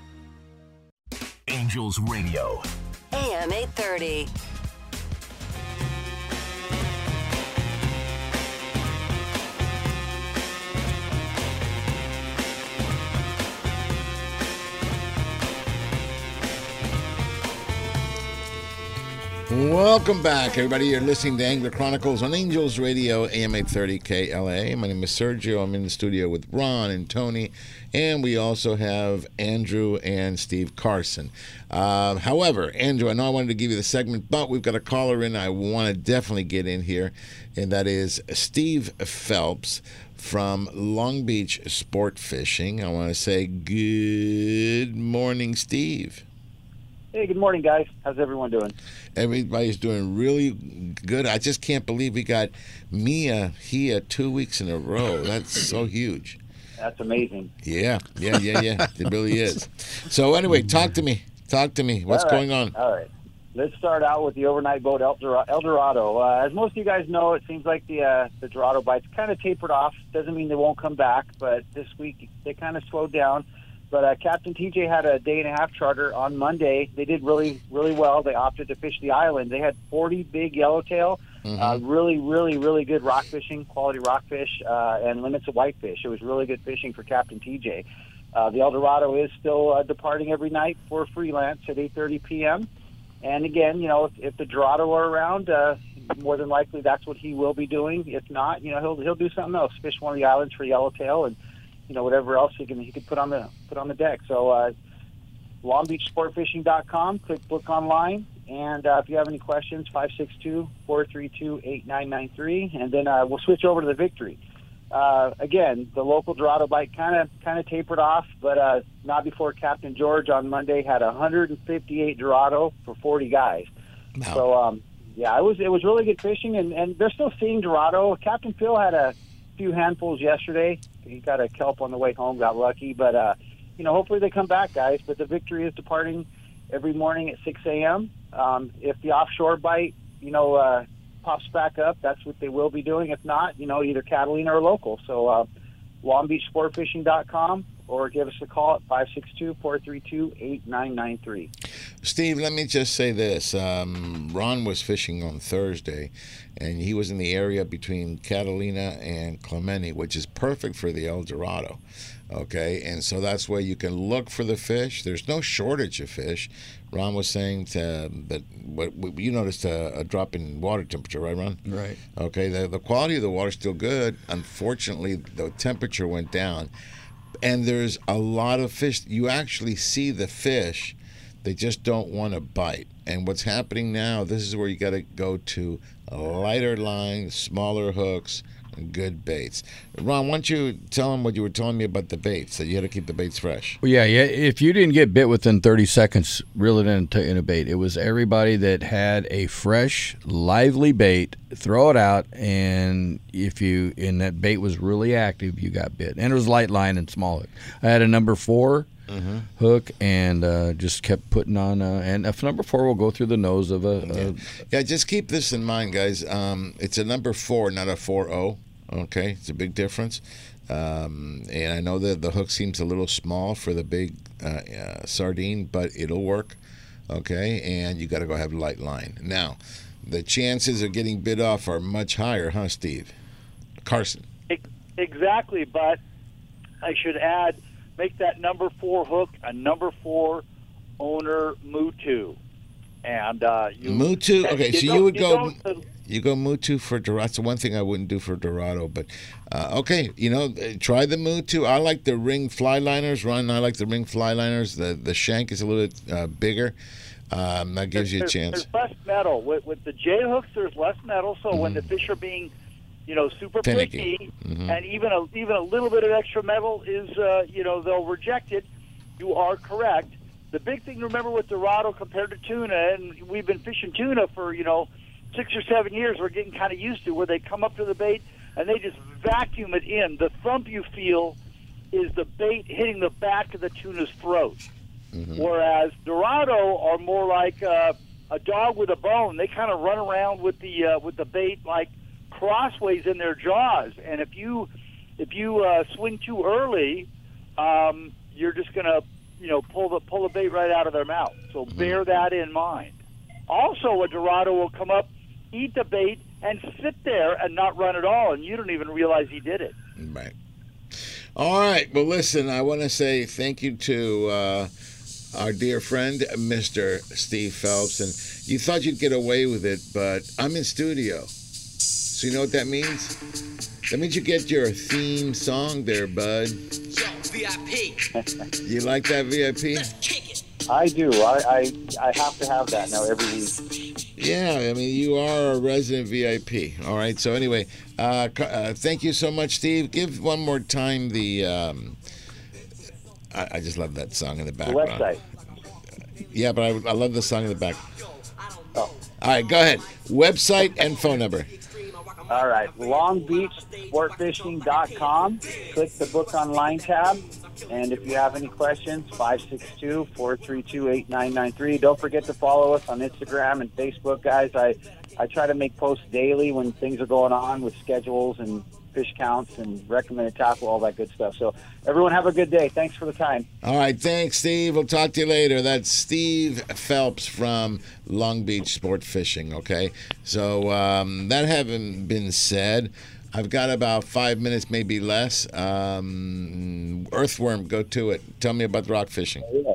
Angels Radio. AM 830. Welcome back, everybody. You're listening to Angler Chronicles on Angels Radio, AM 830 KLAA. My name is Sergio. I'm in the studio with Ron and Tony, and we also have Andrew and Steve Carson. Uh, however, Andrew, I know I wanted to give you the segment, but we've got a caller in I want to definitely get in here, and that is Steve Phelps from Long Beach Sport Fishing. I want to say good morning, Steve. Hey, good morning, guys. How's everyone doing? Everybody's doing really good. I just can't believe we got Mia here two weeks in a row. That's so huge. That's amazing. Yeah, yeah, yeah, yeah. it really is. So anyway, talk to me. Talk to me. What's right. going on? All right. Let's start out with the overnight boat El El Dorado. Uh, as most of you guys know, it seems like the uh, the Dorado bites kind of tapered off. Doesn't mean they won't come back, but this week they kind of slowed down. But uh, Captain TJ had a day and a half charter on Monday. They did really, really well. They opted to fish the island. They had 40 big yellowtail, uh, really, really, really good rock fishing, quality rockfish, uh, and limits of whitefish. It was really good fishing for Captain TJ. Uh, the El Dorado is still uh, departing every night for freelance at 8:30 p.m. And again, you know, if, if the Dorado are around, uh, more than likely that's what he will be doing. If not, you know, he'll he'll do something else, fish one of the islands for yellowtail, and you know whatever else he can he could put on the put on the deck. So, uh, LongBeachSportFishing.com. Click book online, and uh, if you have any questions, 562-432-8993, and then uh, we'll switch over to the Victory. Uh, again, the local Dorado bite kind of kind of tapered off, but uh, not before Captain George on Monday had 158 Dorado for 40 guys. So um, yeah, it was it was really good fishing, and, and they're still seeing Dorado. Captain Phil had a few handfuls yesterday. He got a kelp on the way home, got lucky, but uh, you know hopefully they come back, guys. But the Victory is departing every morning at 6 a.m. Um, if the offshore bite, you know, uh, pops back up, that's what they will be doing. If not, you know, either Catalina or local. So uh, LongBeachSportFishing.com or give us a call at 562-432-8993. Steve, let me just say this. Um, Ron was fishing on Thursday, and he was in the area between Catalina and Clemente, which is perfect for the El Dorado. Okay, and so that's where you can look for the fish. There's no shortage of fish. Ron was saying to, that what, what you noticed a, a drop in water temperature, right, Ron? Right. Okay, the, the quality of the water is still good. Unfortunately, the temperature went down, and there's a lot of fish. You actually see the fish, they just don't want to bite. And what's happening now? This is where you got to go to lighter line, smaller hooks, good baits. Ron, why don't you tell them what you were telling me about the baits? That you had to keep the baits fresh. Well, yeah, yeah. If you didn't get bit within 30 seconds, reel it in in a bait. It was everybody that had a fresh, lively bait. Throw it out, and if you and that bait was really active, you got bit. And it was light line and small. I had a number 4 Mhm. hook and uh, just kept putting on. Uh, and if number four will go through the nose of a. a Yeah, just keep this in mind, guys. Um, it's a number four, not a four O. Okay, it's a big difference. Um, and I know that the hook seems a little small for the big uh, uh, sardine, but it'll work. Okay, and you got to go have light line. Now, the chances of getting bit off are much higher, huh, Steve? Carson. Exactly, but I should add, make that number four hook a number four owner Mutu, and uh, you, Mutu. Okay, so you would go. don't- You go Mutu for Dorado. That's the one thing I wouldn't do for Dorado, but uh, okay, you know, uh, try the Mutu. I like the ring fly liners. Ron, I like the ring fly liners. The the shank is a little bit uh, bigger. Um, that gives you a chance. There's less metal with, with the J hooks. There's less metal, so when the fish are being, you know, super Mm-hmm. Finicky. picky, Mhm. and even a even a little bit of extra metal is, uh, you know, they'll reject it. You are correct. The big thing to remember with Dorado compared to tuna, and we've been fishing tuna for you know six or seven years. We're getting kind of used to where they come up to the bait and they just vacuum it in. The thump you feel is the bait hitting the back of the tuna's throat. Whereas Dorado are more like uh, a dog with a bone. They kind of run around with the uh, with the bait like crossways in their jaws. And if you if you uh, swing too early, um, you're just gonna you know pull the pull the bait right out of their mouth. So bear that in mind. Also, a Dorado will come up, eat the bait, and sit there and not run at all, and you don't even realize he did it. Right. All right. Well, listen, I want to say thank you to uh, our dear friend, Mr. Steve Phelps. And you thought you'd get away with it, but I'm in studio. So you know what that means? That means you get your theme song there, bud. VIP. You like that VIP? I do. I, I I have to have that now every week. Yeah, I mean, you are a resident VIP. All right. So anyway, uh, uh, thank you so much, Steve. Give one more time the. Um, I, I just love that song in the The background. website. Yeah, but I, I love the song in the back. All right, go ahead. Website and phone number. All right, longbeachsportfishing.com. Click the book online tab. And if you have any questions, 562 432 8993. Don't forget to follow us on Instagram and Facebook, guys. I, I try to make posts daily when things are going on with schedules and fish counts and recommended tackle, all that good stuff. So, everyone, have a good day. Thanks for the time. All right, thanks, Steve. We'll talk to you later. That's Steve Phelps from Long Beach Sport Fishing. Okay, so um, that having been said, I've got about five minutes, maybe less. Um, earthworm, go to it. Tell me about the rock fishing. Yeah.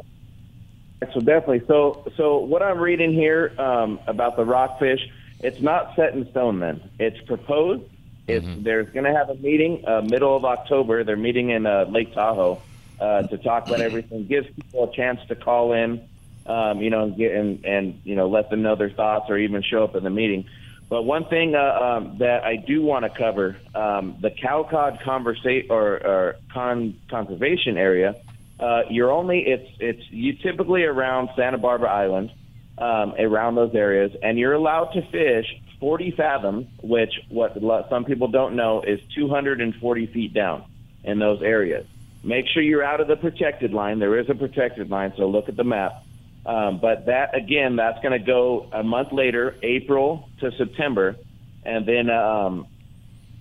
So definitely. So so what I'm reading here um, about the rockfish, it's not set in stone. Then it's proposed. It's there's going to have a meeting uh, middle of October. They're meeting in uh, Lake Tahoe uh, to talk about everything. Gives people a chance to call in, um, you know, and get and, and you know let them know their thoughts or even show up in the meeting. But one thing uh, um, that I do want to cover, um, the cow cod conversa- or, or con- conservation area, uh, you're only it's it's you typically around Santa Barbara Island, um, around those areas, and you're allowed to fish 40 fathoms, which what some people don't know is 240 feet down in those areas. Make sure you're out of the protected line. There is a protected line, so look at the map. Um, but that again, that's going to go a month later, April to September, and then. Um,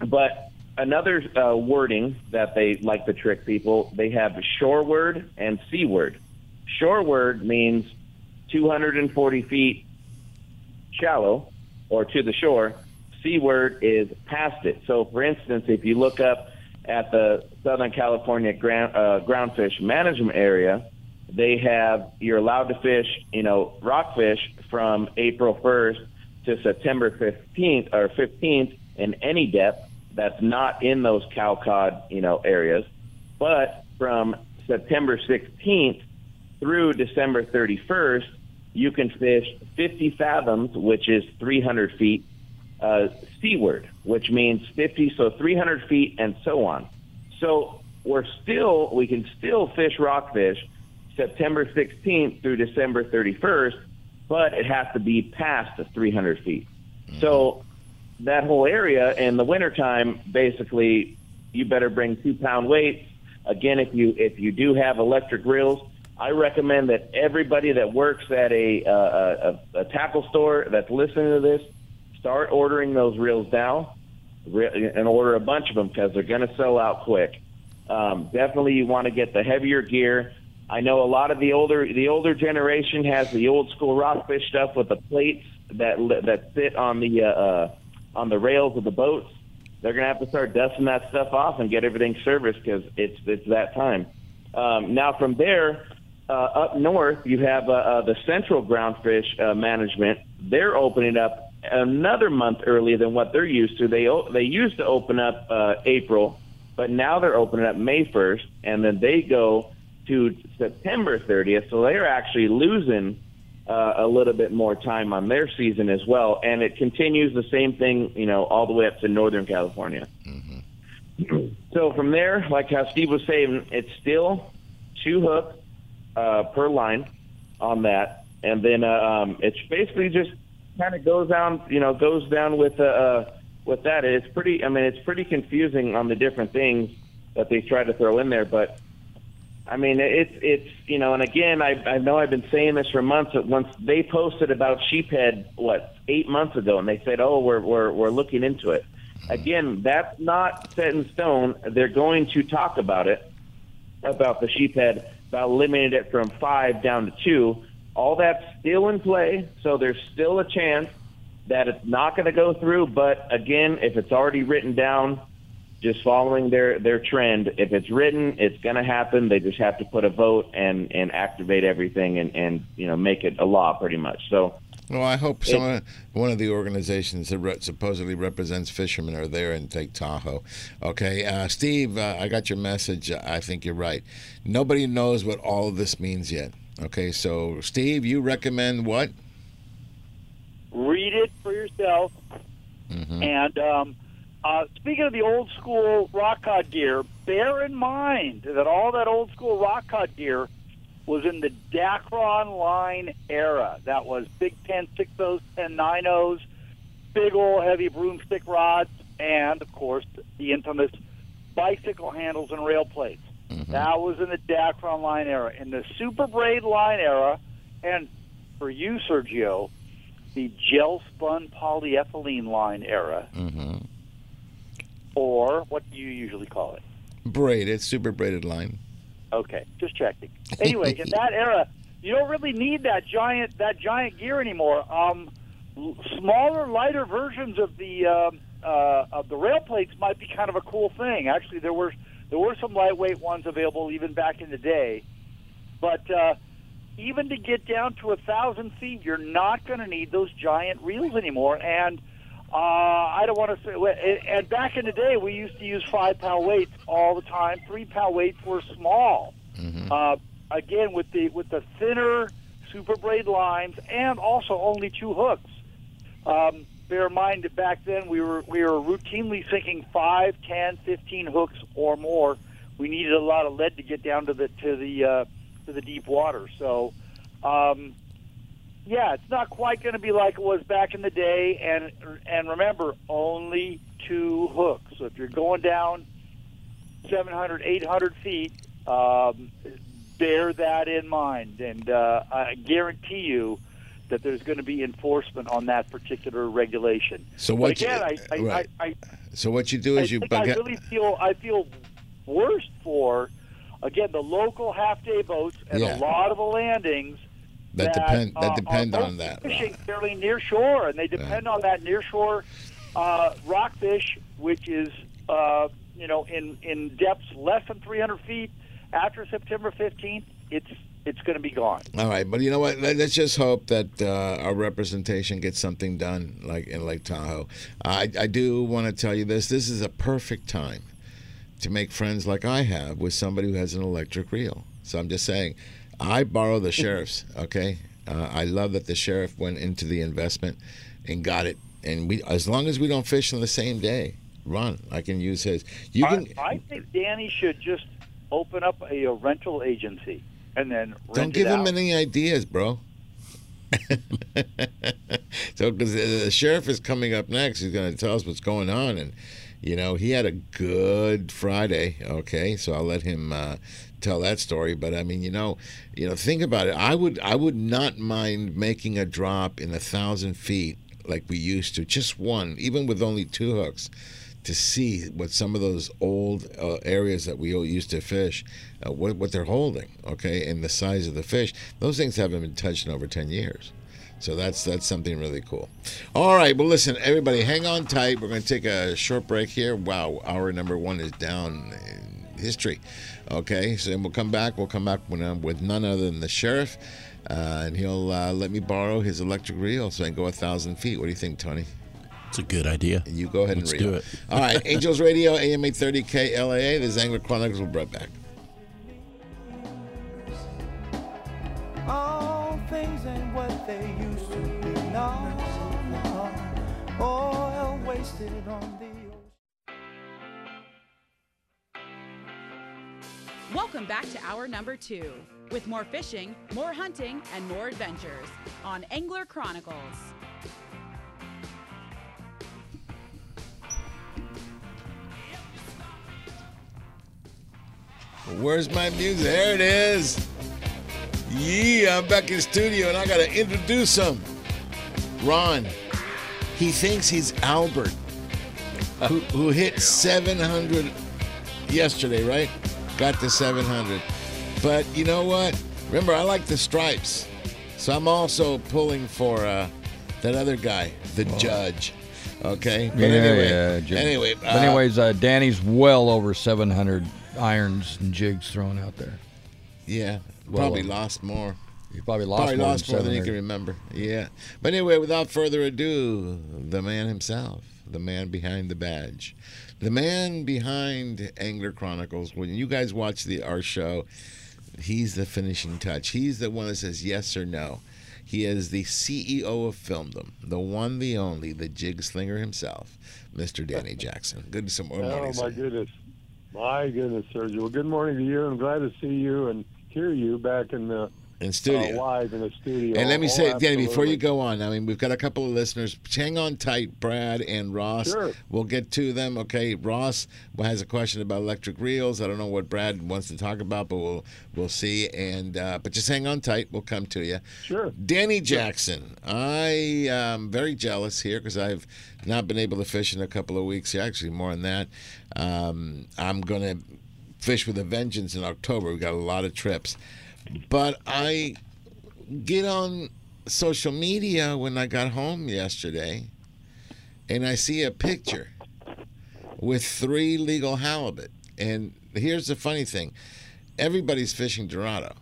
but another uh, wording that they like to trick people, they have shoreward and seaward. Shoreward means 240 feet shallow or to the shore. Seaward is past it. So, for instance, if you look up at the Southern California ground, uh, groundfish management area, they have you're allowed to fish, you know, rockfish from April 1st to September 15th or 15th in any depth that's not in those cow cod, you know, areas. But from September 16th through December 31st, you can fish 50 fathoms, which is 300 feet, uh, seaward, which means 50, so 300 feet, and so on. So we're still, we can still fish rockfish September 16th through December 31st, but it has to be past the 300 feet. So that whole area in the wintertime, basically, you better bring two pound weights. Again, if you if you do have electric reels, I recommend that everybody that works at a uh, a, a tackle store that's listening to this start ordering those reels now and order a bunch of them because they're going to sell out quick. Um, definitely, you want to get the heavier gear. I know a lot of the older the older generation has the old school rockfish stuff with the plates that that sit on the uh, uh, on the rails of the boats. They're going to have to start dusting that stuff off and get everything serviced because it's it's that time. Um, now from there, uh, up north, you have uh, uh, the Central Groundfish uh, Management. They're opening up another month earlier than what they're used to. They o- they used to open up uh, April, but now they're opening up May 1st, and then they go to September 30th. So they're actually losing uh, a little bit more time on their season as well, and it continues the same thing, you know, all the way up to Northern California. So from there, like how Steve was saying, it's still two hooks uh, per line on that, and then uh, um, it's basically just kind of goes down, you know, goes down with uh, uh, with that. It's pretty. I mean, it's pretty confusing on the different things that they try to throw in there, but I mean, it's it's you know, and again, I I know I've been saying this for months. That once they posted about sheephead, what eight months ago, and they said, oh, we're we're we're looking into it. Again, that's not set in stone. They're going to talk about it, about the sheephead, about limiting it from five down to two. All that's still in play, so there's still a chance that it's not going to go through. But again, if it's already written down, just following their their trend. If it's written, it's going to happen. They just have to put a vote and and activate everything and and you know make it a law pretty much. So. Well, I hope It- someone, one of the organizations that re- supposedly represents fishermen are there in Lake Tahoe. Okay, uh, Steve, uh, I got your message. I think you're right. Nobody knows what all of this means yet. Okay, so Steve, you recommend what? Read it for yourself. Mm-hmm. And um, uh, speaking of the old school rock cod gear, bear in mind that all that old school rock cod gear was in the Dacron line era. That was Big Ten 6.0s, 10 9.0s, big old heavy broomstick rods, and, of course, the infamous bicycle handles and rail plates. That was in the Dacron line era. In the Super Braid line era, and for you, Sergio, the gel spun polyethylene line era, Mm-hmm. or what do you usually call it? Braided, super braided line. Okay, just checking. Anyway, in that era, you don't really need that giant that giant gear anymore. Um, smaller, lighter versions of the um, uh, of the rail plates might be kind of a cool thing. Actually, there were there were some lightweight ones available even back in the day, but uh, even to get down to a thousand feet, you're not going to need those giant reels anymore. And uh, I don't want to say. And back in the day, we used to use five pound weights all the time. Three pound weights were small. Uh, again, with the with the thinner super braid lines, and also only two hooks. Um, bear in mind that back then we were we were routinely sinking five, ten, fifteen hooks or more. We needed a lot of lead to get down to the to the uh, to the deep water. So, um, yeah, it's not quite going to be like it was back in the day. And and remember, only two hooks. So if you're going down 700, 800 feet, um, bear that in mind. And uh, I guarantee you that there's going to be enforcement on that particular regulation. So But what you- again, I, I, right. I, So what you do is you I really feel I feel worst for again the local half day boats and Yeah. a lot of the landings That depend- that uh, depend on that, fishing fairly near shore and they depend on that near shore uh, rockfish which is uh, you know in in depths less than 300 feet after September 15th it's it's going to be gone. All right, but you know what? Let- Let's just hope that uh, our representation gets something done, like in Lake Tahoe. I, I do want to tell you this: this is a perfect time to make friends, like I have, with somebody who has an electric reel. So I'm just saying, I borrow the sheriff's. Okay, uh, I love that the sheriff went into the investment and got it, and we, as long as we don't fish on the same day, run. I can use his. You can. I, I think Danny should just open up a, a rental agency and then rent Don't give him any ideas, bro. so, because the sheriff is coming up next, he's going to tell us what's going on, and you know he had a good Friday. Okay, so I'll let him uh, tell that story. But I mean, you know, you know, think about it. I would, I would not mind making a drop in a thousand feet like we used to, just one, even with only two hooks to see what some of those old uh, areas that we used to fish, uh, what, what they're holding, okay, and the size of the fish. Those things haven't been touched in over 10 years. So that's that's something really cool. All right, well, listen, everybody, hang on tight. We're going to take a short break here. Wow, hour number one is down in history. Okay, so then we'll come back. We'll come back with, uh, with none other than the sheriff, uh, and he'll uh, let me borrow his electric reel so I can go a thousand feet. What do you think, Tony? It's a good idea. You go ahead Let's and do reel. it. All right, Angels Radio, AM 830 KLAA. This is Angler Chronicles. We'll be right back. All things ain't what they used to be. No, no. Oil wasted on the Welcome back to hour number two with more fishing, more hunting, and more adventures on Angler Chronicles. Where's my music? There it is. Yeah, I'm back in studio and I got to introduce him. Ron. He thinks he's Albert, who, who hit 700 yesterday, right? Got to 700. But you know what? Remember, I like the stripes. So I'm also pulling for uh, that other guy, the judge. Okay. But yeah, anyway, yeah, anyway. But uh, anyways, uh, Danny's well over 700 irons and jigs thrown out there. Yeah, Well, probably uh, lost more. He probably lost Probably more lost than more than you can remember. Yeah. But anyway, without further ado, the man himself, the man behind the badge, the man behind Angler Chronicles. When you guys watch the our show, he's the finishing touch. He's the one that says yes or no. He is the CEO of Filmdom, the one, the only, the jig slinger himself, Mr. Danny Jackson. Good some more Oh morning. my sir. goodness, my goodness, Sergio. Well, good morning to you. I'm glad to see you and hear you back in the In studio. uh, live in the studio. And let me Oh, say, Danny, before you go on, I mean, we've got a couple of listeners. Hang on tight, Brad and Ross. Sure. We'll get to them. Okay, Ross has a question about electric reels. I don't know what Brad wants to talk about, but we'll we'll see. And uh, but just hang on tight. We'll come to you. Sure. Danny Jackson, I am very jealous here because I've not been able to fish in a couple of weeks. Actually, more than that. Um, I'm gonna fish with a vengeance in October. We've got a lot of trips, but I get on social media when I got home yesterday and I see a picture with three legal halibut. And here's the funny thing everybody's fishing Dorado.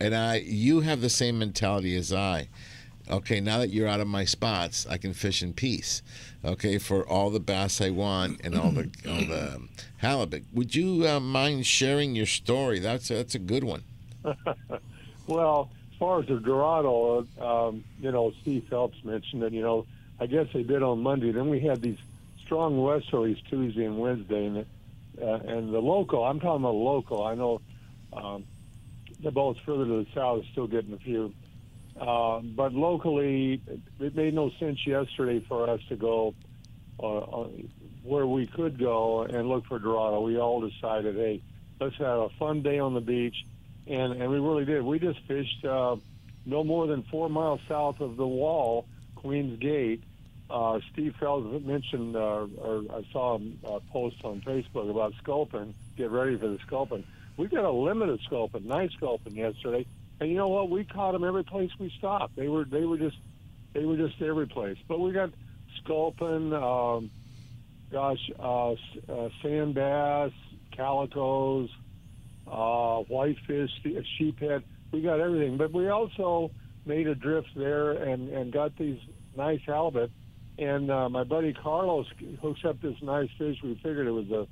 And I you have the same mentality as I. Okay, now that you're out of my spots, I can fish in peace. Okay, for all the bass I want and all the all the halibut. Would you uh, mind sharing your story? That's a, that's a good one. Well, as far as the Dorado, um, you know, Steve Phelps mentioned it. You know, I guess they did on Monday. Then we had these strong westerlies Tuesday and Wednesday, and uh, and the local. I'm talking about local. I know um, the boats further to the south are still getting a few, uh, but locally, it made no sense yesterday for us to go uh, uh, where we could go and look for Dorado. We all decided, hey, let's have a fun day on the beach, and and we really did. We just fished uh, no more than four miles south of the wall, Queens Gate. Uh, Steve Phelps mentioned, uh, or I saw him uh, post on Facebook about sculpin. Get ready for the sculpin. We got a limited sculpin, nice sculpin yesterday, and you know what? We caught them every place we stopped. They were they were just they were just every place. But we got sculpin, um, gosh, uh, uh, sand bass, calicos, uh, whitefish, sheephead. We got everything, but we also made a drift there and and got these nice halibut. And uh, my buddy Carlos hooks up this nice fish. We figured it was a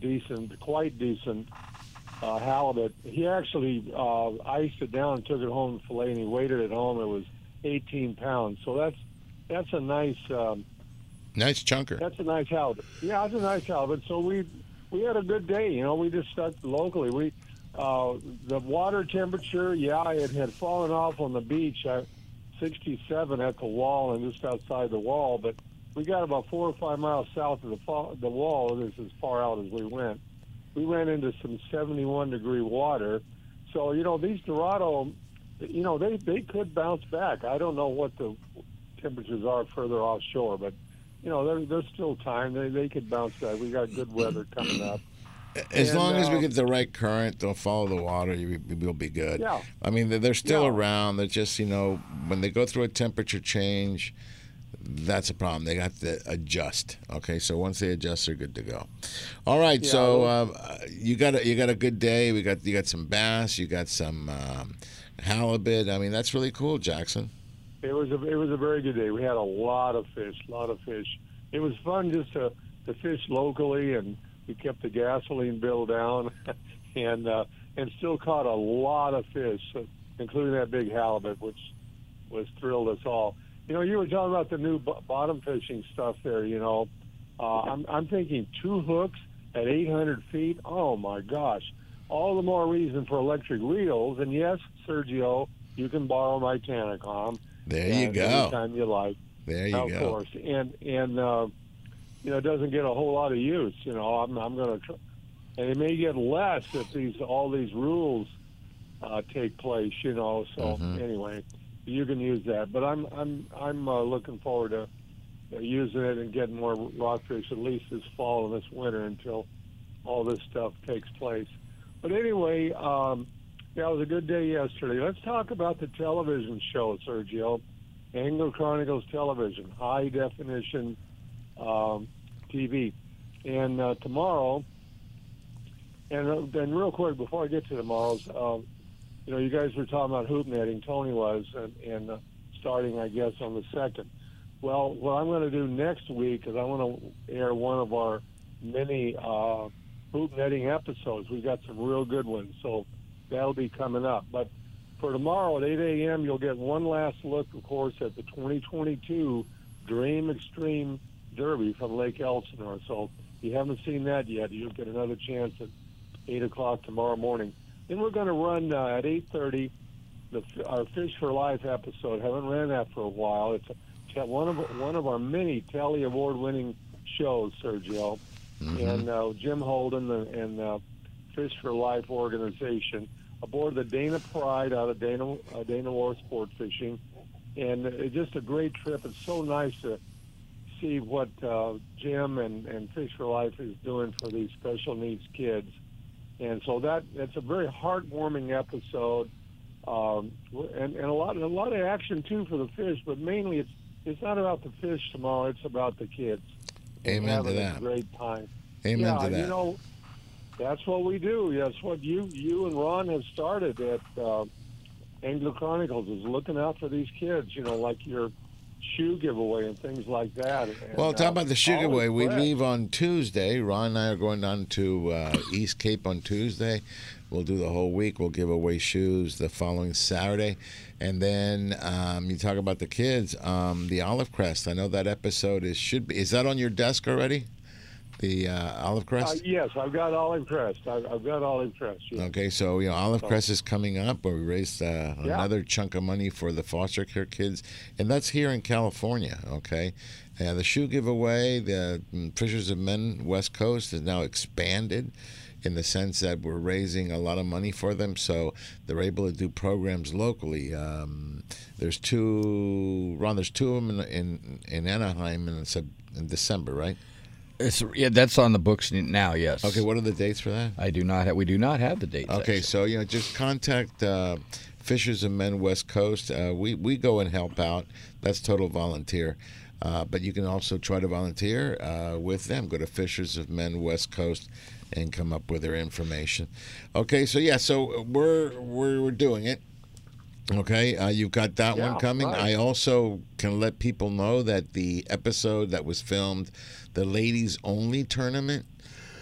decent, quite decent uh, halibut. He actually uh, iced it down and took it home to fillet, and he weighed it at home. It was 18 pounds. So that's that's a nice. Um, Nice chunker. that's a nice halibut. Yeah, it's a nice halibut. So we we had a good day. You know, we just stuck locally. We uh, the water temperature, yeah, it had fallen off on the beach at 67 at the wall and just outside the wall, but we got about four or five miles south of the fa- the wall. This is as far out as we went. We ran into some 71 degree water. So you know these Dorado, you know they they could bounce back. I don't know what the temperatures are further offshore, but you know, there, there's still time. They, they could bounce back. We got good weather coming up. As And, long as we uh, get the right current, they'll follow the water. You, we'll be good. Yeah. I mean, they're, they're still Yeah. around. They're just, you know, when they go through a temperature change, that's a problem. They got to adjust. Okay, so once they adjust, they're good to go. All right. Yeah, so uh, you got a, you got a good day. We got you got some bass. You got some um, halibut. I mean, that's really cool, Jackson. It was a it was a very good day. We had a lot of fish, a lot of fish. It was fun just to to fish locally, and we kept the gasoline bill down, and uh, and still caught a lot of fish, including that big halibut, which was thrilled us all. You know, you were talking about the new b- bottom fishing stuff there. You know, uh, I'm I'm thinking two hooks at 800 feet. Oh my gosh! All the more reason for electric reels. And yes, Sergio, you can borrow my Tanacom. There you go. Anytime you like. There you of go. Of course, and and uh, you know it doesn't get a whole lot of use. You know, I'm I'm going to, tr- and it may get less if these all these rules uh, take place. You know, so Mhm. anyway, you can use that. But I'm I'm I'm uh, looking forward to uh, using it and getting more rockfish at least this fall and this winter until all this stuff takes place. But anyway, um, yeah, it was a good day yesterday. Let's talk about the television show, Sergio. Angler Chronicles Television, high definition um, TV. And uh, tomorrow, and uh, real quick before I get to tomorrow's, um, you know, you guys were talking about hoop netting. Tony was, and, and uh, starting, I guess, on the second. Well, what I'm going to do next week is I want to air one of our many uh, hoop netting episodes. We've got some real good ones, so that'll be coming up. But for tomorrow at 8 a.m., you'll get one last look, of course, at the 2022 Dream Extreme Derby from Lake Elsinore. So if you haven't seen that yet, you'll get another chance at 8 o'clock tomorrow morning. Then we're going to run uh, at 8:30 the our Fish for Life episode. Haven't ran that for a while. It's a, one of one of our many Telly Award-winning shows, Sergio, and uh, Jim Holden and, and uh, Fish for Life organization aboard the Dana Pride out of Dana uh, Dana Wharf Sport Fishing, and it's just a great trip. It's so nice to see what uh, Jim and, and Fish for Life is doing for these special needs kids. And so that it's a very heartwarming episode, um, and, and a lot a lot of action too for the fish. But mainly, it's it's not about the fish tomorrow. It's about the kids. Amen to that. A great time. Amen yeah, to that. You know, that's what we do. That's what you you and Ron have started at uh, Angler Chronicles is looking out for these kids. You know, like your shoe giveaway and things like that. And, Well, talk uh, about the shoe giveaway. We leave on Tuesday. Ron and I are going down to uh, East Cape on Tuesday. We'll do the whole week. We'll give away shoes the following Saturday. And then um, you talk about the kids. Um, the Olive Crest. I know that episode is should be. Is that on your desk already? The uh, Olive Crest. Uh, yes, I've got Olive Crest. I've, I've got Olive Crest. yes. Okay, so you know Olive So- Crest is coming up, where we raised uh, Yeah. another chunk of money for the foster care kids, and that's here in California. Okay, uh, the shoe giveaway, the mm, Fishers of Men West Coast is now expanded. In the sense that we're raising a lot of money for them, so they're able to do programs locally. Um, there's two, Ron. There's two of them in in, in Anaheim in, in December, right? It's, yeah, that's on the books now. Yes. Okay, what are the dates for that? I do not have. We do not have the dates. Okay, so you know, just contact uh, Fishers of Men West Coast. Uh, we we go and help out. That's total volunteer. Uh, but you can also try to volunteer uh, with them. Go to Fishers of Men West Coast and come up with their information. Okay, so yeah, so we're we're, we're doing it. Okay, uh, you've got that one coming. right. I also can let people know that the episode that was filmed, the ladies only tournament.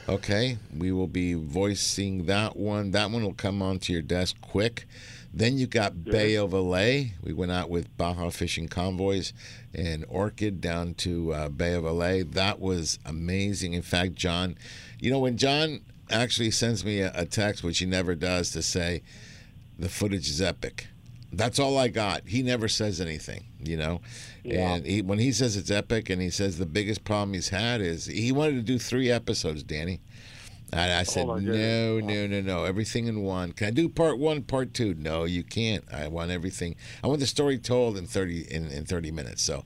Okay, we will be voicing that one. That one will come onto your desk quick. Then you got Bay of LA. We went out with Baja Fishing Convoys and Orchid down to uh, Bay of LA. That was amazing. In fact, John, you know, when John actually sends me a, a text, which he never does, to say the footage is epic. That's all I got. He never says anything, you know. Yeah. And he, when he says it's epic, and he says the biggest problem he's had is he wanted to do three episodes, Danny. And I said, my no, no, no, no, everything in one. Can I do part one, part two? No, you can't. I want everything. I want the story told in thirty in, in thirty minutes. So.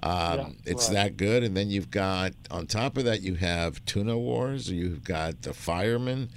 Um, Yeah, it's right. that good, and then you've got on top of that you have Tuna Wars, you've got the Fireman,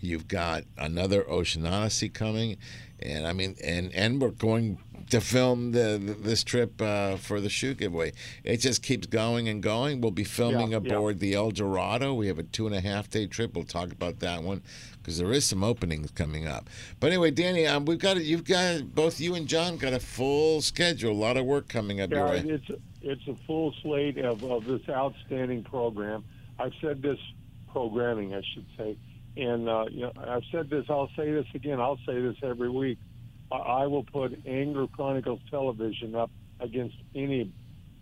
you've got another Ocean Odyssey coming, and I mean, and and we're going to film the, this trip uh, for the shoe giveaway. It just keeps going and going. We'll be filming Yeah, yeah. aboard the El Dorado. We have a two and a half day trip. We'll talk about that one because there is some openings coming up. But anyway, Danny, um, we've got you've got both you and John got a full schedule, a lot of work coming up Yeah, it's it's a full slate of, of this outstanding program. I've said this programming, I should say, and uh, you know, I've said this. I'll say this again. I'll say this every week. I, will put Angler Chronicles Television up against any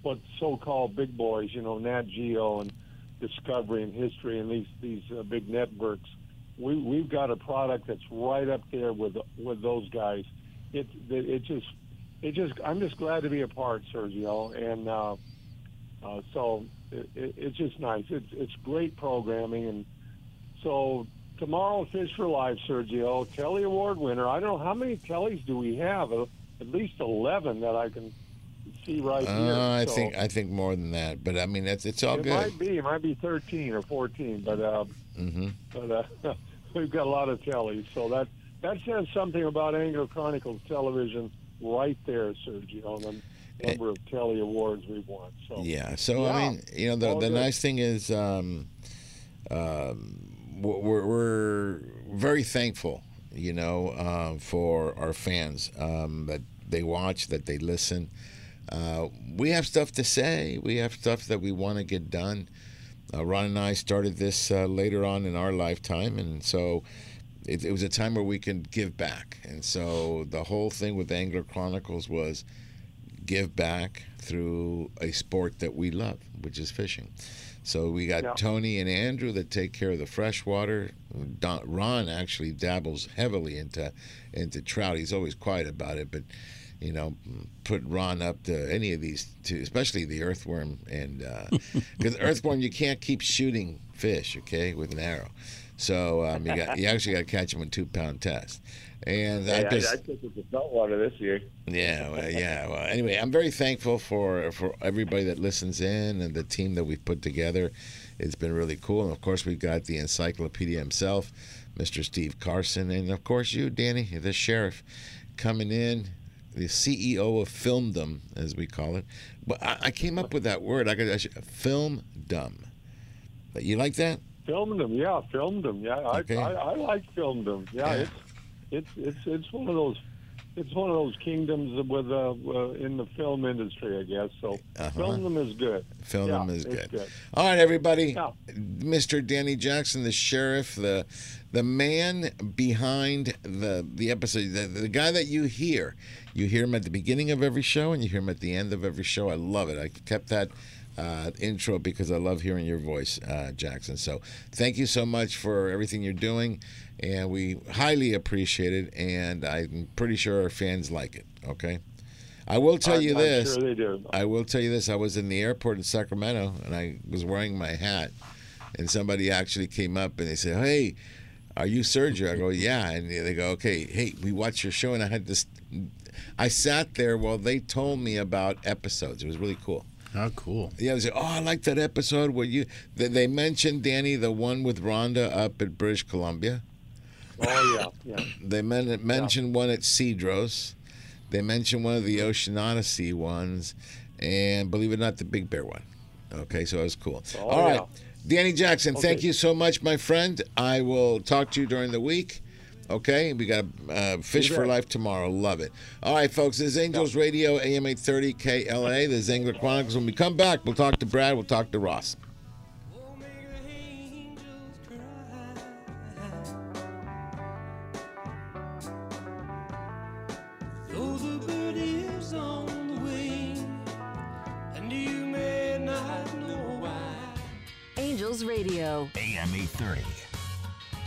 what so-called big boys, you know, Nat Geo and Discovery and History and these these uh, big networks. We we've got a product that's right up there with with those guys. It, it just it just I'm just glad to be a part, Sergio, and uh, uh, so it, it, it's just nice. It's it's great programming, and so tomorrow Fish for Life, Sergio, Telly Award winner. I don't know how many Tellys do we have? Uh, At least eleven that I can see right here. Uh, I So think I think more than that, but I mean it's it's all it good. might be. It might be thirteen or fourteen, but uh, hmm but uh, we've got a lot of Tellys, so that that says something about Angler Chronicles television right there, Sergio. And the number of Telly awards we've won. So Yeah. So Yeah, I mean, you know, the all the good. nice thing is, um, um, we're, we're very thankful, you know, uh, for our fans um, that they watch, that they listen. Uh, we have stuff to say. We have stuff that we want to get done. Uh, Ron and I started this uh, later on in our lifetime, and so it, it was a time where we could give back. And so the whole thing with Angler Chronicles was give back through a sport that we love, which is fishing. So we got Yeah. Tony and Andrew that take care of the freshwater. Don, Ron actually dabbles heavily into into trout. He's always quiet about it, but you know, put Ron up to any of these two, especially the earthworm, and uh, because earthworm you can't keep shooting fish, okay, with an arrow. So um, you got you actually got to catch them in two pound test. And Hey, I I, just I took it to saltwater this year. yeah, well, yeah. Well, anyway, I'm very thankful for for everybody that listens in and the team that we've put together. It's been really cool, and of course we've got the encyclopedia himself, Mr. Steve Carson, and of course you, Danny, the sheriff, coming in, the CEO of Filmdom, as we call it. But I, I came up with that word. I got I film dumb. But you like that? Filmed them. Yeah, filmed them. Yeah, I, Okay. I, I like filmed them. Yeah, Yeah. it's it's it's it's one of those. It's one of those kingdoms with uh, uh, in the film industry, I guess. So, Uh-huh. film them is good. Film yeah, them is it's good. All right, everybody. Yeah. Mr. Danny Jackson, the sheriff, the the man behind the the episode, the, the guy that you hear. You hear him at the beginning of every show, and you hear him at the end of every show. I love it. I kept that uh, intro because I love hearing your voice, uh, Jackson. So thank you so much for everything you're doing, and we highly appreciate it. And I'm pretty sure our fans like it. Okay. I will tell I'm- you this. sure they do. I will tell you this. I was in the airport in Sacramento and I was wearing my hat, and somebody actually came up and they said, "Hey, are you Sergio?" I go, "Yeah," and they go, "Okay, hey, we watched your show," and I had this. I sat there while they told me about episodes. It was really cool. How cool! Yeah, I was like, "Oh, I like that episode where you." They, they mentioned Danny, the one with Rhonda up at British Columbia. Oh yeah, yeah. They men- mentioned one at Cedros. They mentioned one of the Ocean Odyssey ones, and believe it or not, the Big Bear one. Okay, so it was cool. Oh, All right, yeah. Danny Jackson, thank you so much, my friend. I will talk to you during the week. Okay, we got uh, Fish for. Life tomorrow. Love it. All right, folks, this is Angels Radio, AM 830 KLAA. This is Angler Chronicles. When we come back, we'll talk to Brad, we'll talk to Ross. Though the bird is on the wing, and you may not know why. Angels Radio. AM 830.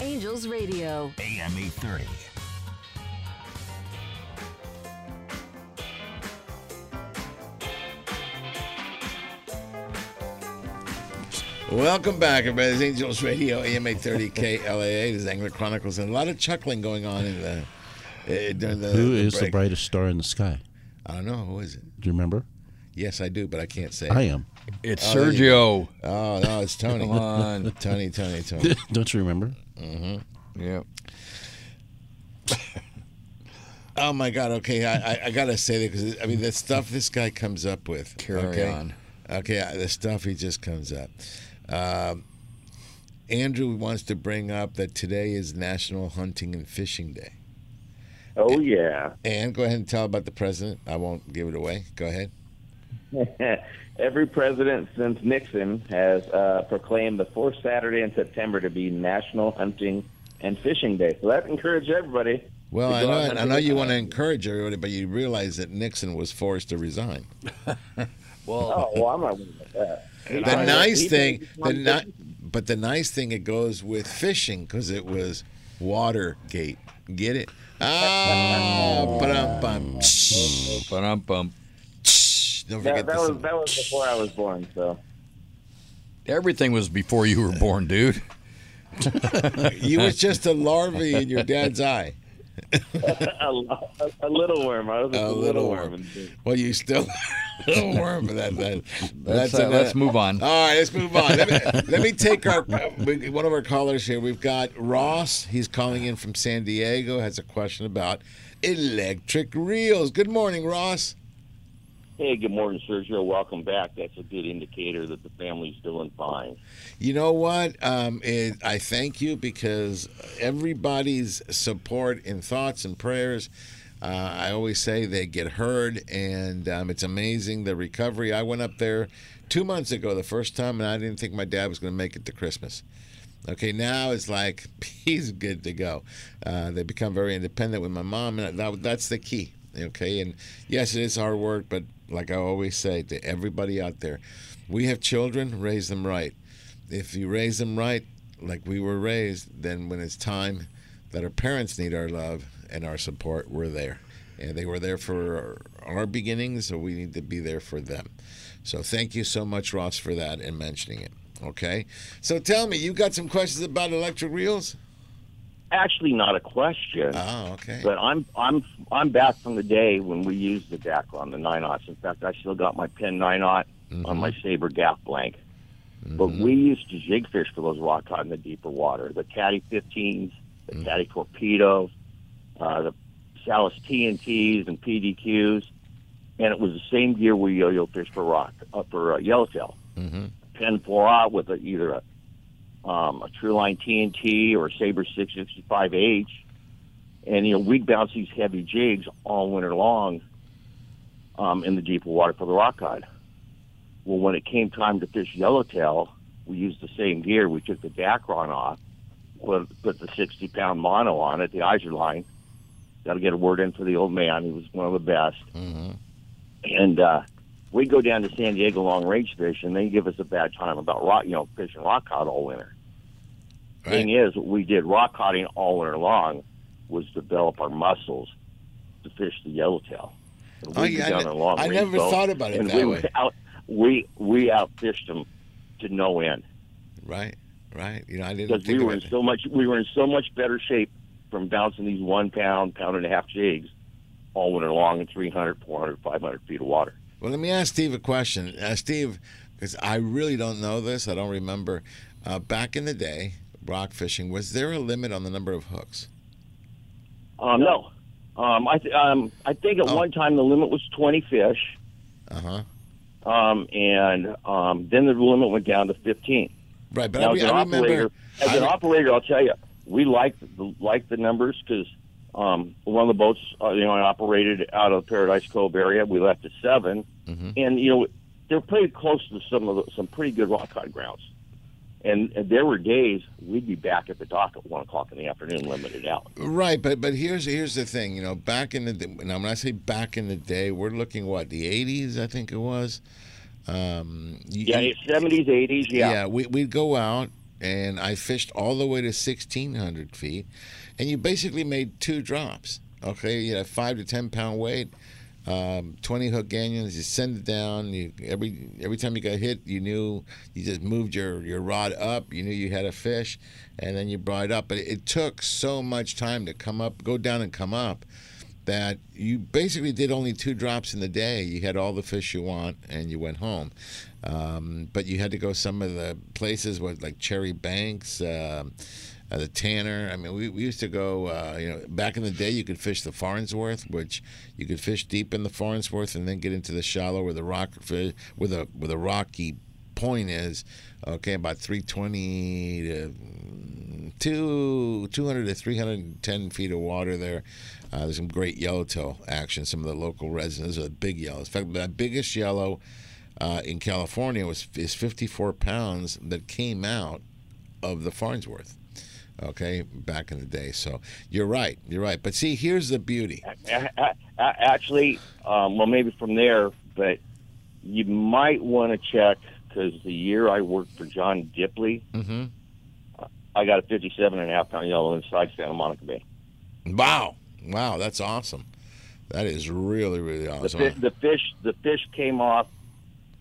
Angels Radio. AM 830. Welcome back, everybody. This is Angels Radio, AM 830 KLAA. This is Angler Chronicles, and a lot of chuckling going on in the uh, during the. Who the is the brightest star in the sky? I don't know. Who is it? Do you remember? Yes, I do, but I can't say. I am. It's Oh, there you go. Sergio. Oh no, it's Tony. Come on. Tony, Tony, Tony. Don't you remember? Mm-hmm. Yep. Oh my God. Okay, I, I, I gotta say that because I mean the stuff this guy comes up with. Carry okay? on. Okay, uh, the stuff he just comes up. Um, Andrew wants to bring up that today is National Hunting and Fishing Day, Oh yeah. And go ahead and tell about the president. I won't give it away. Go ahead. Every president since Nixon has uh, proclaimed the fourth Saturday in September to be National Hunting and Fishing Day. So that encouraged everybody. Well, I know, I know you want to encourage everybody, but you realize that Nixon was forced to resign. well, Oh, well, I'm not worried about that. the nice He- thing, he- the ni- but the nice thing, it goes with fishing because it was Watergate. Get it? Ah, ba-dum, bum. Ba-dum, bum. Don't That, forget that this. was that was before I was born. So Everything was before you were born, dude. you was just a larvae in your dad's eye. a, a, a little worm. I was a, A little, little worm. worm. Well, you still a little worm, but that, that Let's, that's uh, let's move on. All right, let's move on. Let me, let me take our one of our callers here. We've got Ross. He's calling in from San Diego. Has a question about electric reels. Good morning, Ross. Hey, good morning, Sergio. Welcome back. That's a good indicator that the family's doing fine. You know what? Um, it, I thank you because everybody's support and thoughts and prayers. Uh, I always say they get heard, and um, it's amazing the recovery. I went up there two months ago, the first time, and I didn't think my dad was going to make it to Christmas. Okay, now it's like he's good to go. Uh, they become very independent with my mom, and that, that's the key. Okay, and yes, it is hard work, but like I always say to everybody out there, we have children, raise them right. If you raise them right, like we were raised, then when it's time that our parents need our love and our support, we're there. And they were there for our, beginnings, so we need to be there for them. So thank you so much, Ross, for that and mentioning it. Okay. So tell me, you got some questions about electric reels? Actually, not a question. Oh, okay. But I'm I'm I'm back from the day when we used the Dacron, the nine aughts. In fact, I still got my Penn nine aught on my Saber gaff blank. But we used to jig fish for those rock cod in the deeper water. The Caddy 15s, the Caddy Torpedo, uh, the Salas TNTs and PDQs, and it was the same gear we yo-yo fished for rock uh, for uh, yellowtail. Mm-hmm. Penn four out with a, either a um, a True Line TNT or a Saber 665H, and you know we'd bounce these heavy jigs all winter long um, in the deeper water for the rock cod. Well, when it came time to fish yellowtail, we used the same gear. We took the Dacron off, put, put the 60 pound mono on it, the Izorline. Got to get a word in for the old man. He was one of the best. Mm-hmm. And uh, we'd go down to San Diego long range fish, and they give us a bad time about rock, you know, fishing rock cod all winter. Thing is, what we did rock coding all winter long was develop our muscles to fish the yellowtail. And Oh, yeah, I down ne- long I never boat, thought about it and that we way. Out, we we outfished them to no end Right, right. You know, I didn't because think we were in it. so much we were in so much better shape from bouncing these one pound, pound and a half jigs all winter long in 300, 400, 500 feet of water. Well, let me ask Steve a question. Uh, Steve, because I really don't know this, I don't remember. Uh, back in the day, rock fishing, was there a limit on the number of hooks? Um, no, um, I th- um, I think at Oh. one time the limit was 20 fish. Uh huh. um, and um, then the limit went down to 15. Right, but now, I, as an I remember. operator, as I an re- operator, I'll tell you, we like the like the numbers because um, one of the boats, uh, you know, I operated out of the Paradise Cove area. We left at 7 Mm-hmm. and you know they're pretty close to some of the, some pretty good rock cod grounds. And, there were days we'd be back at the dock at one o'clock in the afternoon, limited out. Right, but but here's here's the thing. You know, back in the now when I say back in the day, we're looking what the '80s, I think it was. Um, Yeah, you- seventies, eighties, yeah. Yeah, we, we'd go out and I fished all the way to 1,600 feet, and you basically made two drops. Okay, you had a five to 10 pound weight, um, 20 hook gangions, you send it down. You, every every time you got hit, you knew you just moved your, your rod up, you knew you had a fish, and then you brought it up. But it, it took so much time to come up, go down and come up that you basically did only two drops in the day. You had all the fish you want, and you went home. Um, but you had to go some of the places with like Cherry Banks, um uh, the Tanner. I mean, we, we used to go. Uh, you know, back in the day, you could fish the Farnsworth, which you could fish deep in the Farnsworth and then get into the shallow where the rock with a with a rocky point is, okay, about 320 to mm, two, 200 to 310 feet of water there. Uh, there's some great yellowtail action. Some of the local residents are the big yellows. In fact, the biggest yellow uh, in California was is 54 pounds that came out of the Farnsworth. Okay, back in the day. So you're right. You're right. But see, here's the beauty. Actually, um, well, maybe from there, but you might want to check because the year I worked for John Dipley, Mm-hmm. I got a 57 and a half pound yellow inside Santa Monica Bay. Wow. Wow, that's awesome. That is really, really The, awesome. fi- the fish, the fish came off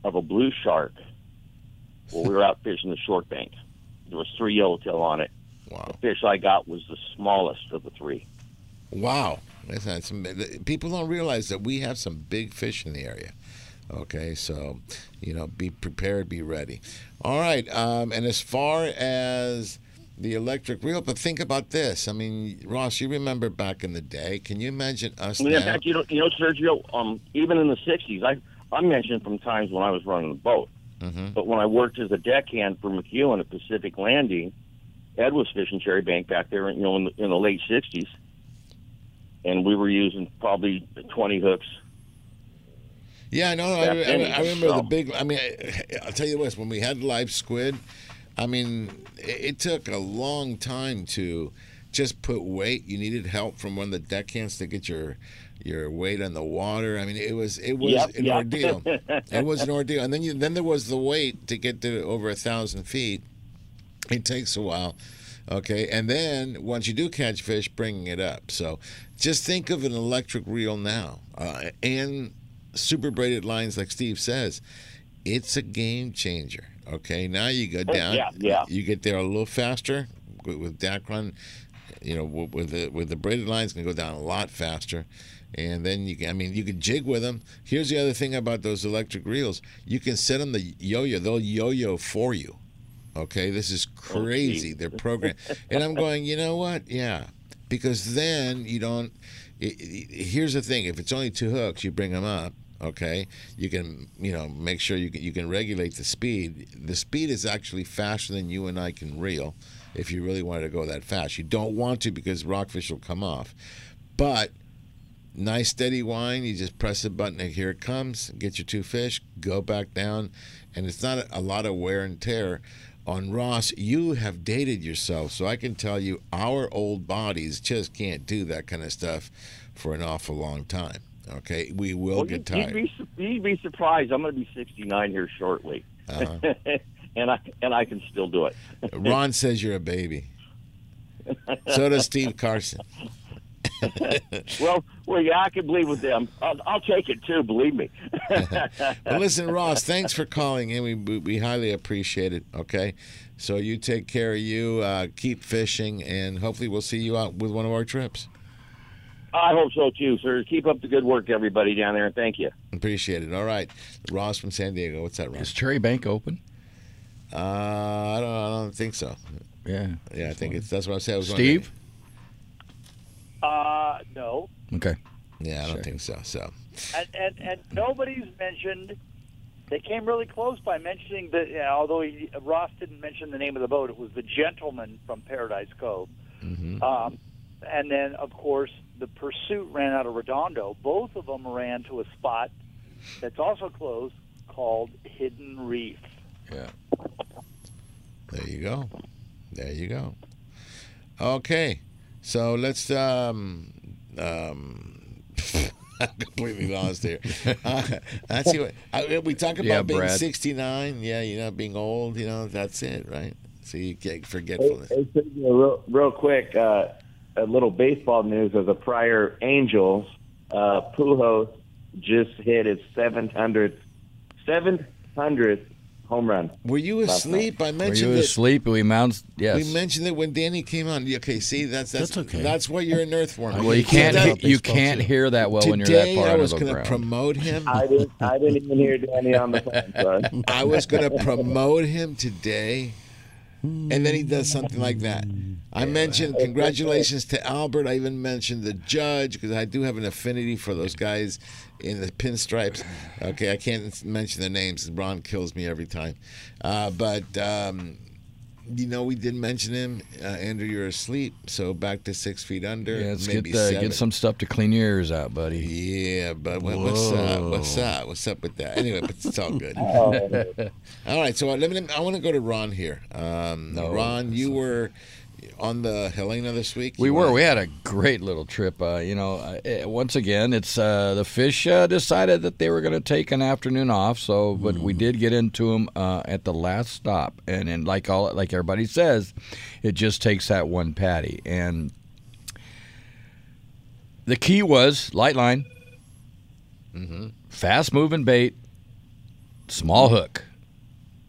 of a blue shark. Well, we were out fishing the short bank. There was three yellowtail on it. Wow. The fish I got was the smallest of the three. Wow. People don't realize that we have some big fish in the area. Okay, so, you know, be prepared, be ready. All right, um, and as far as the electric reel, but think about this. I mean, Ross, you remember back in the day. Can you imagine us I mean, in fact, you know, you know, Sergio. Um, even in the '60s, I I mentioned from times when I was running the boat. Mhm. But when I worked as a deckhand for McEwen at Pacific Landing, Ed was fishing Cherry Bank back there, you know, in the, in the late '60s, and we were using probably 20 hooks. Yeah, no, no I, I, I remember so. the big. I mean, I, I'll tell you this: when we had live squid, I mean, it, it took a long time to just put weight. You needed help from one of the deckhands to get your your weight on the water. I mean, it was it was Yep, an yep. ordeal. it was an ordeal, and then you then there was the weight to get to over a thousand feet. It takes a while. Okay, and then once you do catch fish, bringing it up. So just think of an electric reel now, uh, and super braided lines, like Steve says. It's a game changer. Okay, now you go Oh, down. yeah, yeah. You get there a little faster with, with Dacron. You know, with with the with the braided lines, can go down a lot faster. And then you can, I mean, you can jig with them. Here's the other thing about those electric reels: you can set them the yo-yo. They'll yo-yo for you. Okay, this is oh, crazy. They're programmed, and I'm going. You know what? Yeah, because then you don't. i i here's the thing: if it's only two hooks, you bring them up. Okay, you can you know make sure you can you can regulate the speed. The speed is actually faster than you and I can reel. If you really wanted to go that fast, you don't want to because rockfish will come off. But nice steady wine. You just press the button and here it comes. Get your two fish, go back down, and it's not a, a lot of wear and tear. On Ross, you have dated yourself, so I can tell you our old bodies just can't do that kind of stuff for an awful long time. Okay, we will Well, get you'd, you'd tired. be you'd be surprised. I'm going to be 69 here shortly, Uh-huh. and I and I can still do it. Ron says you're a baby. So does Steve Carson. well, well, yeah, I can believe with them. I'll, I'll take it too. Believe me. Well, listen, Ross, thanks for calling in. We, we, we highly appreciate it. Okay. So you take care of you, uh, keep fishing, and hopefully we'll see you out with one of our trips. I hope so too, sir. Keep up the good work, everybody down there, and thank you. Appreciate it. All right. Ross from San Diego. What's that, Ross? Is Cherry Bank open? Uh, I don't, I don't think so. Yeah. Yeah, I think it's that's what I said. I was Steve? Uh, no. Okay. Yeah, I don't think so. So And, and and nobody's mentioned. They came really close by mentioning that. You know, although he, Ross didn't mention the name of the boat, it was the gentleman from Paradise Cove. Mm-hmm. Um, and then, of course, the pursuit ran out of Redondo. Both of them ran to a spot that's also closed called Hidden Reef. Yeah. There you go. There you go. Okay. So let's um um I'm completely lost here. Uh, that's what uh, we talk about Yeah, being Brad. 69. Yeah, you know, being old. You know, that's it, right? So you get forgetfulness. hey, Sergio, real, real quick, uh, a little baseball news As a prior Angels. Uh, Pujols just hit his 700th, 700th home run. Were you asleep? I mentioned Were mentioned you it. asleep? We mounted. Yes. We mentioned it when Danny came on. Okay, see, that's that's That's okay. That's why you're an earthworm. well, you can't. that- he- you can't hear that well when you're that Today, far I was going to promote him. I didn't, I didn't even hear Danny on the phone. Sorry. I was going to promote him today, and then he does something like that. I mentioned congratulations to Albert. I even mentioned the judge because I do have an affinity for those guys in the pinstripes. Okay, I can't mention their names. Ron kills me every time. Uh, but um, you know, we did mention him. Uh, Andrew, you're asleep, so back to six feet under. Yeah, let's maybe get, uh, seven. get some stuff to clean your ears out, buddy. Yeah, but what, what's up? What's Whoa. up? What's up with that? Anyway, but it's all good. Oh. all right, so let me. I want to go to Ron here. Um, No, Ron, you were on the Helena this week. We were. wanna- We had a great little trip. Uh, you know, uh, once again, it's uh, the fish uh, decided that they were going to take an afternoon off. So, but we did get into them uh, at the last stop, and and like all like everybody says, it just takes that one patty. And the key was light line, Mhm. fast moving bait, small hook,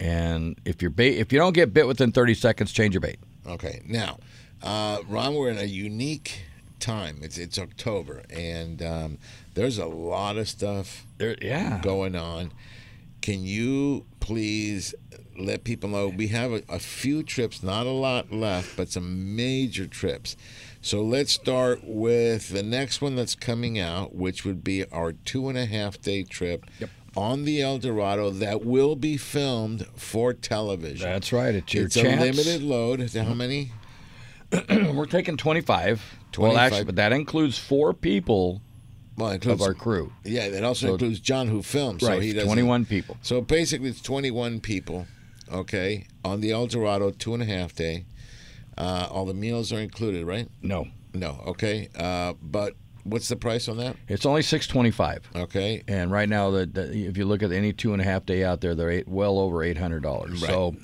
and if your bait if you don't get bit within thirty seconds, change your bait. Okay, now, uh, Ron, we're in a unique time. It's it's October, and um, there's a lot of stuff there, yeah. going on. Can you please let people know we have a, a few trips, not a lot left, but some major trips. So let's start with the next one that's coming out, which would be our two and a half day trip on the El Dorado that will be filmed for television. That's right. It's your it's chance. a limited load. How many? We're taking 25. Well, actually, but that includes four people Well, it of includes- our crew. Yeah, that also So- includes John who filmed. So Right, he does 21 people. So basically, it's 21 people, okay, on the El Dorado two and a half day. Uh, all the meals are included, right? No. No, okay. Uh, but what's the price on that? It's only 625 Okay. And right now, the, the, if you look at any two and a half day out there, they're eight, well over $800. So,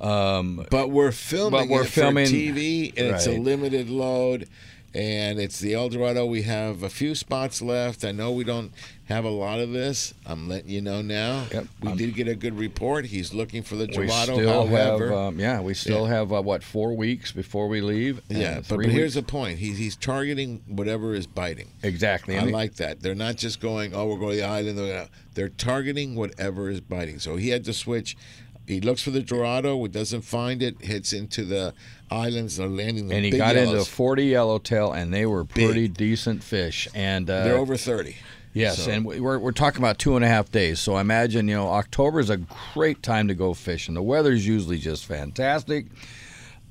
um, But we're filming But we're filming- TV, and it's a limited load. And it's the El Dorado. We have a few spots left. I know we don't have a lot of this. I'm letting you know now. Yep. We did get a good report. He's looking for the we Dorado. still however, have, um, yeah, we still Yeah. have, uh, what, four weeks before we leave? Yeah, but, but here's the point. He's he's targeting whatever is biting. Exactly. I And like that. They're not just going, oh, we're going to the island. They're, targeting whatever is biting. So he had to switch. He looks for the Dorado. It doesn't find it. Hits into the islands. They're landing the and he big got into yellows. 40 yellowtail, and they were pretty decent fish. And uh, They're over 30. Yes, So- and we- we're, we're talking about two and a half days. So I imagine, you know, October is a great time to go fishing. The weather's usually just fantastic.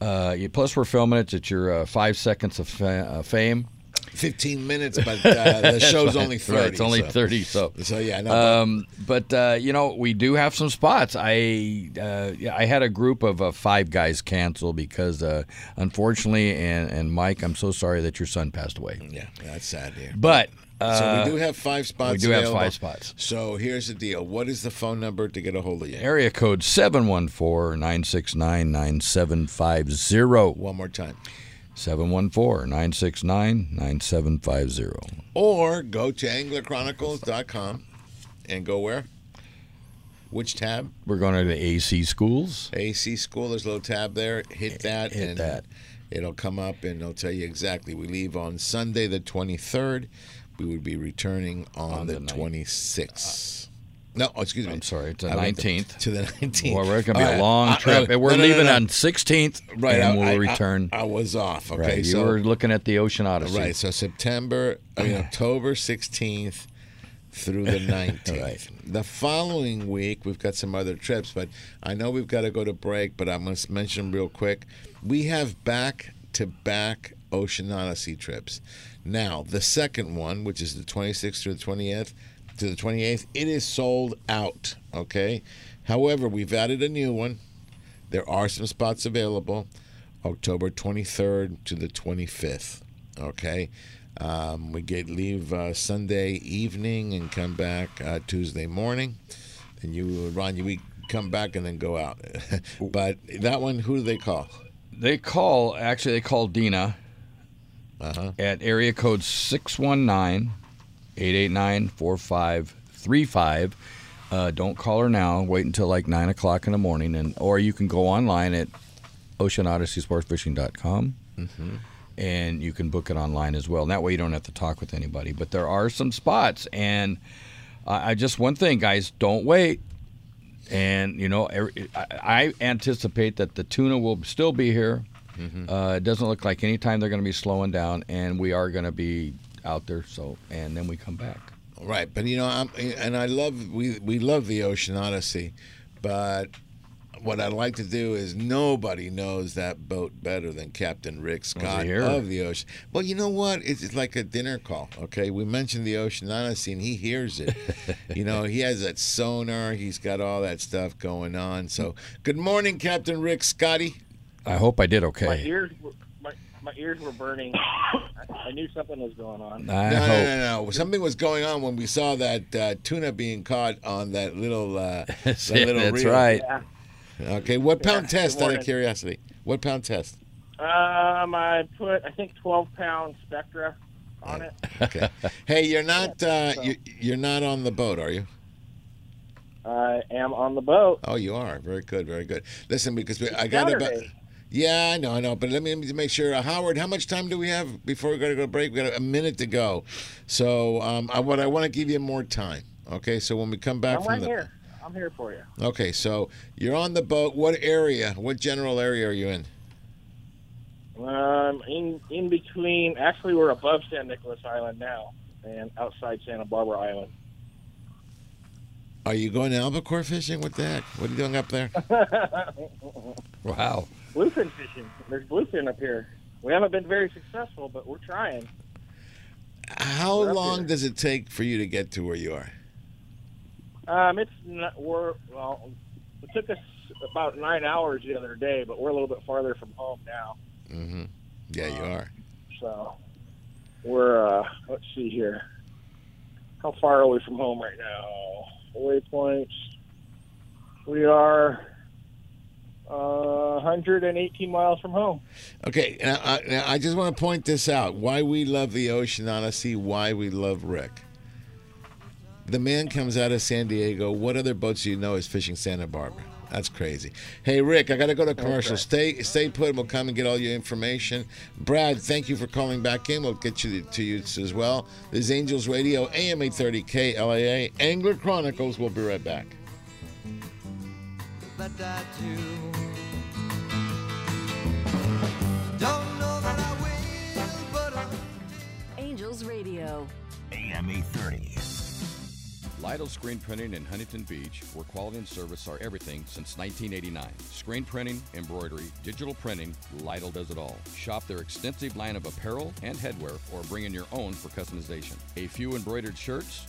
Uh, plus, we're filming it at your uh, five seconds of fa- uh, fame. 15 minutes, but uh, the show's only 30. Right, it's only so- 30. So, So, yeah, no, but- um, but uh, you know, we do have some spots. I uh, yeah, I had a group of uh, five guys cancel because, uh, unfortunately, and and Mike, I'm so sorry that your son passed away. Yeah, that's sad here. But so uh, we do have five spots. We do have five spots. So here's the deal. What is the phone number to get a hold of you? Area code 714-969-9750. One more time. 714-969-9750. Or go to anglerchronicles.com and go where? Which tab? We're going to the AC schools. AC School. There's a little tab there. Hit that. Hit and that. It'll come up and it'll tell you exactly. We leave on Sunday the 23rd. We would be returning on, the, 26th. No, oh, excuse me. I'm sorry, it's the 19th. To the 19th. Well, we're going to be All a long I- trip. I- we're no, no, no, leaving no. on 16th, Right, and we'll return. I, was off. Okay, right, you so were looking at the Ocean Odyssey. Right, so September, I mean, October 16th through the 19th. The following week, we've got some other trips, but I know we've got to go to break, but I must mention real quick. We have back to back Ocean Odyssey trips. Now, the second one, which is the 26th through the 20th, to the 28th, it is sold out, okay? However, we've added a new one. There are some spots available. October 23rd to the 25th. Okay, um, we get leave uh, Sunday evening and come back uh, Tuesday morning. And you, Ron, you we come back and then go out. but that one, who do they call? They call, actually, they call Dina Uh-huh. at area code 619 889 4535. Uh, Don't call her now. Wait until like 9 o'clock in the morning. and Or you can go online at oceanodysseysportsfishing.com Mm-hmm. and you can book it online as well. And that way you don't have to talk with anybody. But there are some spots. And I I just, one thing, guys, don't wait. And, you know, every- I I anticipate that the tuna will still be here. Mhm. Uh, it doesn't look like any time they're going to be slowing down, and we are going to be out there. So, and then we come back. Right, but you know, I'm, and I love we we love the Ocean Odyssey, but what I'd like to do is nobody knows that boat better than Captain Rick Scott here? of the Ocean. Well, you know what? It's, it's like a dinner call. Okay, we mentioned the Ocean Odyssey, and he hears it. you know, he has that sonar. He's got all that stuff going on. So, good morning, Captain Rick Scotty. I hope I did My okay. ears, were, my, my ears were burning. I, I knew something was going on. I no, hope. no, no, no. Something was going on when we saw that uh, tuna being caught on that little. Uh, that Yeah, little that's reel. right. Yeah. Okay, what pound Yeah, test out of curiosity? What pound test? Um, I put I think 12 pound Spectra on it. Okay. hey, you're not uh, you, you're not on the boat, are you? I am on the boat. Oh, you are. Very good, very good. Listen, because we, I got about. Yeah, I know, I know. But let me, let me make sure. Uh, Howard, how much time do we have before we got to go to break? We got a minute to go. So, um, I, what I want to give you more time. Okay, so when we come back I'm from right the. here. I'm here for you. Okay, so you're on the boat. What area? What general area are you in? Um, in in between. Actually, we're above San Nicolas Island now, and outside Santa Barbara Island. Are you going to albacore fishing? What the heck? What are you doing up there? Wow. Bluefin fishing. There's bluefin up here. We haven't been very successful, but we're trying. How We're long does it take for you to get to where you are? Um, it's not, we're well. It took us about nine hours the other day, but we're a little bit farther from home now. Mm-hmm. Yeah, you are. So we're uh, let's see here. How far are we from home right now? Waypoints. We are uh, 118 miles from home. Okay, now, I, now I just want to point this out: why we love the Ocean Odyssey, why we love Rick. The man comes out of San Diego. What other boats do you know is fishing Santa Barbara? That's crazy. Hey, Rick, I got to go to commercial. Stay, stay put. We'll come and get all your information. Brad, thank you for calling back in. We'll get you to you as well. This is Angels Radio, AM 830 KLAA, Angler Chronicles. We'll be right back. But I do. Don't know that I will, but I Angels Radio. AM 830. Lytle Screen Printing in Huntington Beach, where quality and service are everything since 1989. Screen printing, embroidery, digital printing, Lytle does it all. Shop their extensive line of apparel and headwear or bring in your own for customization. A few embroidered shirts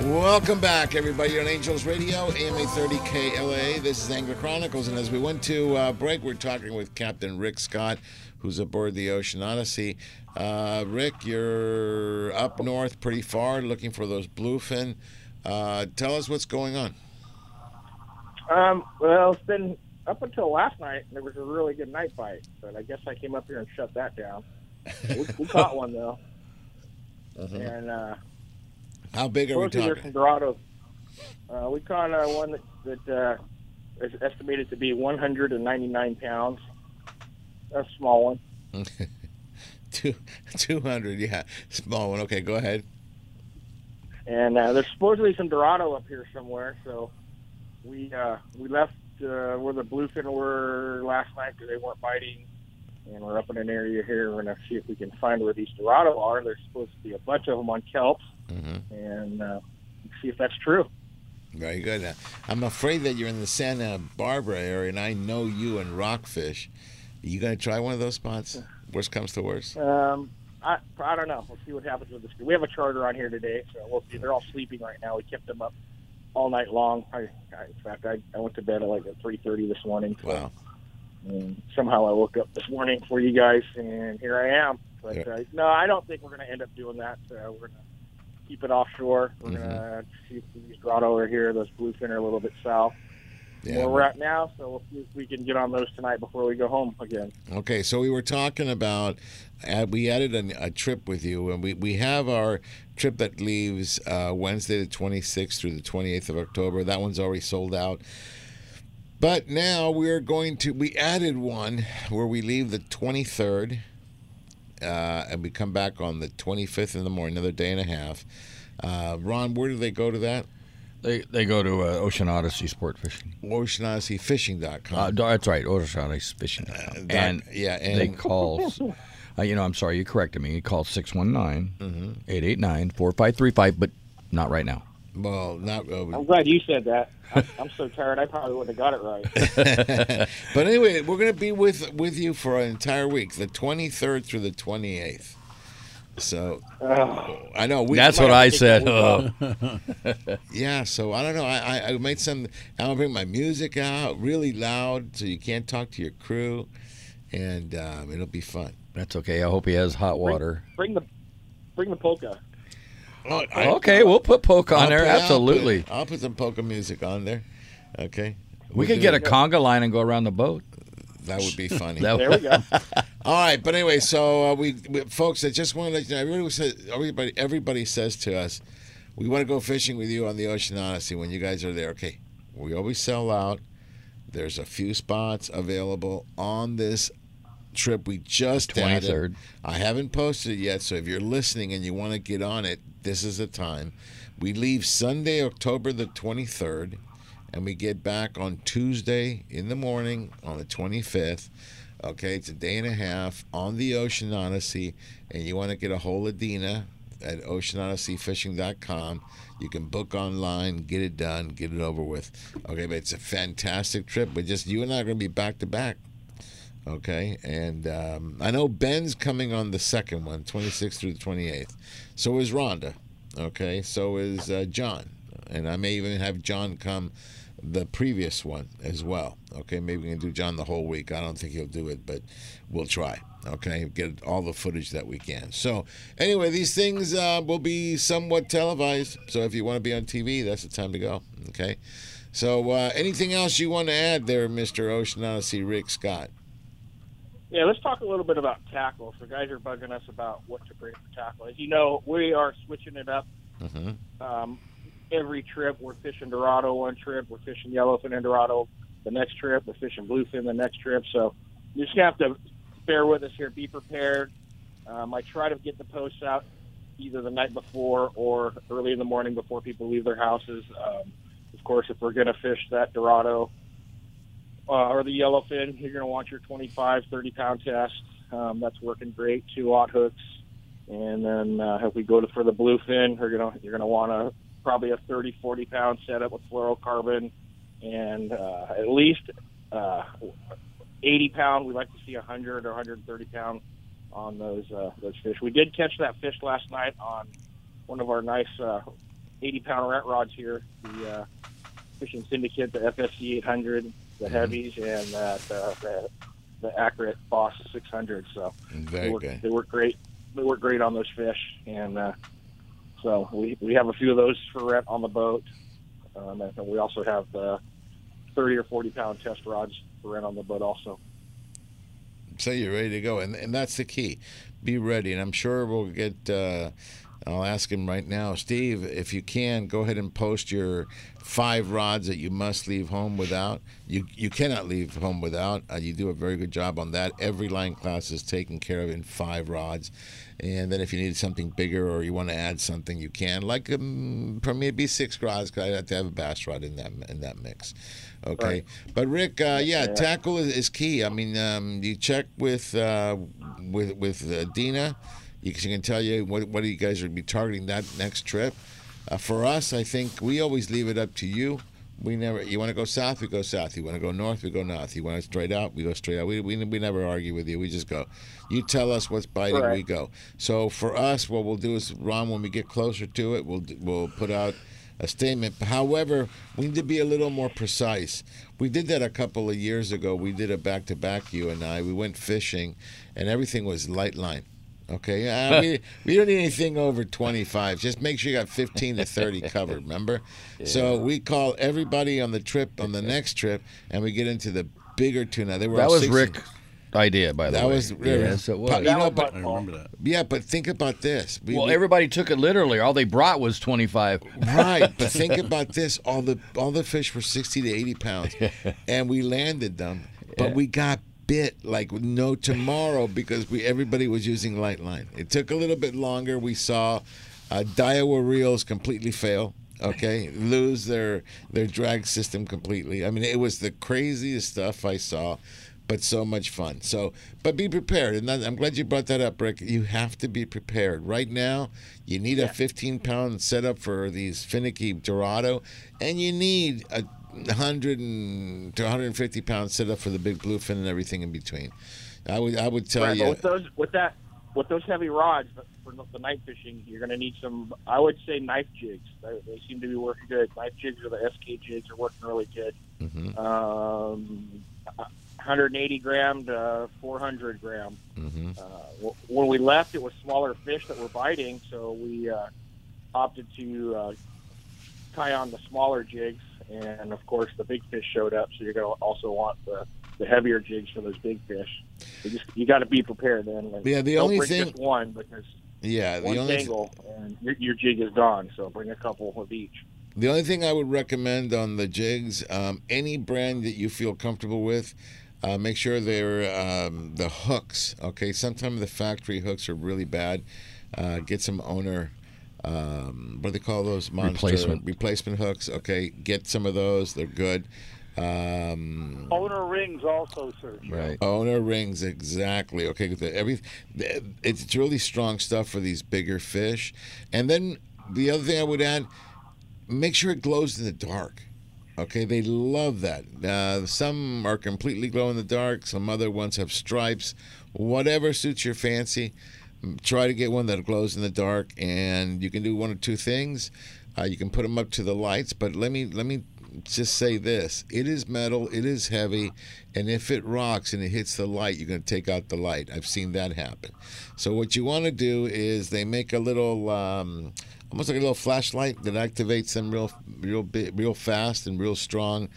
Welcome back, everybody. You're on Angels Radio, AM 830 KLAA. This is Angler Chronicles, and as we went to uh, break, we're talking with Captain Rick Scott, who's aboard the Ocean Odyssey. Uh, Rick, you're up north pretty far, looking for those bluefin. Uh, tell us what's going on. Um, well, it's been up until last night. There was a really good night bite, but I guess I came up here and shut that down. We, we caught one though, Uh-huh. and uh, How big are we talking? some Dorados. Uh, we caught uh, one that, that uh, is estimated to be 199 pounds. That's a small one. Two, 200, yeah. Small one. Okay, go ahead. And uh, there's supposedly some Dorado up here somewhere. So we uh, we left uh, where the bluefin were last night because they weren't biting. And we're up in an area here. We're to see if we can find where these Dorado are. There's supposed to be a bunch of them on Kelp, Mm-hmm. And uh, see if that's true. Very good. Uh, I'm afraid that you're in the Santa Barbara area, and I know you and Rockfish. Are you going to try one of those spots? Worst comes to worst. Um, I I don't know. We'll see what happens with this. We have a charter on here today, so we'll see. They're all sleeping right now. We kept them up all night long. I, I in fact, I, I went to bed at like at three thirty this morning. So, Wow. And somehow I woke up this morning for you guys, and here I am. But Yeah. uh, no, I don't think we're going to end up doing that. Uh, we're going to keep it offshore. We're going to see if these Dorado are here. Those bluefin are a little bit south. Yeah, where we're at now, so we'll see if we can get on those tonight before we go home again. Okay, so we were talking about uh, we added a, a trip with you, and we, we have our trip that leaves uh, Wednesday the 26th through the 28th of October. That one's already sold out. But now we're going to we added one where we leave the 23rd, uh, and we come back on the 25th in the morning, another day and a half. Uh, Ron, where do they go to that? They they go to uh, Ocean Odyssey Sport Fishing. OceanOdysseyFishing.com. Uh, that's right, Ocean Odyssey Fishing. that- and yeah, they call. Uh, you know, I'm sorry, you corrected me. You called 619 Mhm. 889 4535, but not right now. Well, not. Uh, I'm glad you said that. I'm, I'm so tired. I probably wouldn't have got it right. but anyway, we're going to be with with you for an entire week, the 23rd through the 28th. So I know we. That's what I said. that yeah, so I don't know. I, I, I made some. I'm gonna bring my music out really loud, so you can't talk to your crew, and um, it'll be fun. That's okay. I hope he has hot water. Bring the bring the polka. Oh, okay, we'll put poke on I'll there. put- I'll put- Absolutely. I'll put some polka music on there. Okay. we We'll could do get a conga line and go around the boat. That would be funny. There we go. All right, but anyway, so uh, we, we, folks, I just want to let you know. Everybody says, everybody, everybody says to us, we want to go fishing with you on the Ocean Odyssey when you guys are there. Okay, we always sell out. There's a few spots available on this trip we just added. I haven't posted it yet, so if you're listening and you want to get on it, this is the time. We leave Sunday, October the 23rd, and we get back on Tuesday in the morning on the 25th. Okay, it's a day and a half on the Ocean Odyssey, and you want to get a hold of Dina at oceanodysseyfishing.com. You can book online, get it done, get it over with. Okay, but it's a fantastic trip. But just you and I are going to be back to back. Okay, and um, I know Ben's coming on the second one, 26th through the 28th. So is Rhonda. Okay, so is uh, John. And I may even have John come the previous one as well. Okay, maybe we can do John the whole week. I don't think he'll do it, but we'll try. Okay, get all the footage that we can. So, anyway, these things uh, will be somewhat televised. So, if you want to be on TV, that's the time to go. Okay, so uh, anything else you want to add there, Mr. Ocean Odyssey Rick Scott? Yeah, let's talk a little bit about tackle. So guys are bugging us about what to bring for tackle. As you know, we are switching it up Mm-hmm. um, every trip. We're fishing Dorado one trip. We're fishing yellowfin and Dorado the next trip. We're fishing bluefin the next trip. So you just have to bear with us here. Be prepared. Um, I try to get the posts out either the night before or early in the morning before people leave their houses. Um, of course, if we're going to fish that Dorado uh, or the yellowfin, you're going to want your 25, 30 pound test. Um, that's working great. Two aught hooks, and then uh, if we go to for the bluefin, you're going to you're going to want a probably a 30, 40 pound setup with fluorocarbon, and uh, at least uh, 80 pound. We like to see 100 or 130 pound on those uh, those fish. We did catch that fish last night on one of our nice uh, 80 pound rat rods here, the uh, fishing syndicate, the FSC 800, the heavies, and that uh, the, the accurate Boss 600. So Very they work, good. They work great. They work great on those fish, and uh, so we we have a few of those for rent on the boat. Um, and we also have the 30 or 40 pound test rods for rent on the boat also. So you're ready to go, and and that's the key. Be ready, and I'm sure we'll get uh, I'll ask him right now, Steve. If you can, go ahead and post your five rods that you must leave home without. You you cannot leave home without. Uh, you do a very good job on that. Every line class is taken care of in five rods. And then if you need something bigger or you want to add something, you can. Like um, for me, it'd be six rods because I'd have to have a bass rod in that in that mix. Okay, Right. but Rick, uh, yeah, Yeah. tackle is, is key. I mean, um, you check with uh, with with uh, Dina. You, can tell you what what you guys are be targeting that next trip. Uh, for us, I think we always leave it up to you. We never. You want to go south, we go south. You want to go north, we go north. You want to straight out, we go straight out. We, we, we never argue with you. We just go. You tell us what's biting, Right. we go. So for us, what we'll do is, Ron, when we get closer to it, we'll we'll put out a statement. However, we need to be a little more precise. We did that a couple of years ago. We did a back to back, you and I. We went fishing, and everything was light line. Okay, uh, we, we don't need anything over 25. Just make sure you got 15 to 30 covered, remember? So we call everybody on the trip, on the next trip, and we get into the bigger tuna. They were That all was 16. Rick's idea, by the That way. was yes, it was. But, you know, but, I remember that. Yeah, but think about this. We- well, we- everybody took it literally. All they brought was twenty five. right, but think about this: all the all the fish were sixty to eighty pounds, and we landed them, but Yeah. we got bit like no tomorrow because we everybody was using light line. It took a little bit longer. We saw uh, Daiwa reels completely fail. Okay, lose their their drag system completely. I mean, it was the craziest stuff I saw. But so much fun. So, but be prepared, and I'm glad you brought that up, Rick. You have to be prepared. Right now, you need a 15 pound setup for these finicky Dorado, and you need a 100 and, to 150 pound set up for the big bluefin and everything in between. I would I would tell Right, you. with those with that with those heavy rods for the night fishing, you're going to need some. I would say knife jigs. They, they seem to be working good. Knife jigs or the SK jigs are working really good. Mhm. Um, 180 gram to 400 gram. Mhm. Uh, w- when we left, it was smaller fish that were biting, so we uh, opted to uh, tie on the smaller jigs, and of course the big fish showed up. So you're going to also want the, the heavier jigs for those big fish. You just you got to be prepared then. Like, Yeah, the only thing- just one because Yeah, the one only tangle and your, your jig is gone. So bring a couple of each. The only thing I would recommend on the jigs, um, any brand that you feel comfortable with, uh, make sure they're um, the hooks. Okay, sometimes the factory hooks are really bad. Uh, get some owner. Um, what do they call those? Monster Replacement. replacement hooks. Okay, get some of those. They're good. Um, Owner rings also, sir. Right. Owner rings exactly. Okay, the, every it's really strong stuff for these bigger fish. And then the other thing I would add, make sure it glows in the dark. Okay, they love that. Uh, some are completely glow in the dark. Some other ones have stripes. Whatever suits your fancy. Try to get one that glows in the dark, and you can do one or two things. Uh, you can put them up to the lights, but let me let me just say this: it is metal, it is heavy, and if it rocks and it hits the light, you're going to take out the light. I've seen that happen. So what you want to do is they make a little. Um, almost like a little flashlight that activates them real, real real fast and real strong.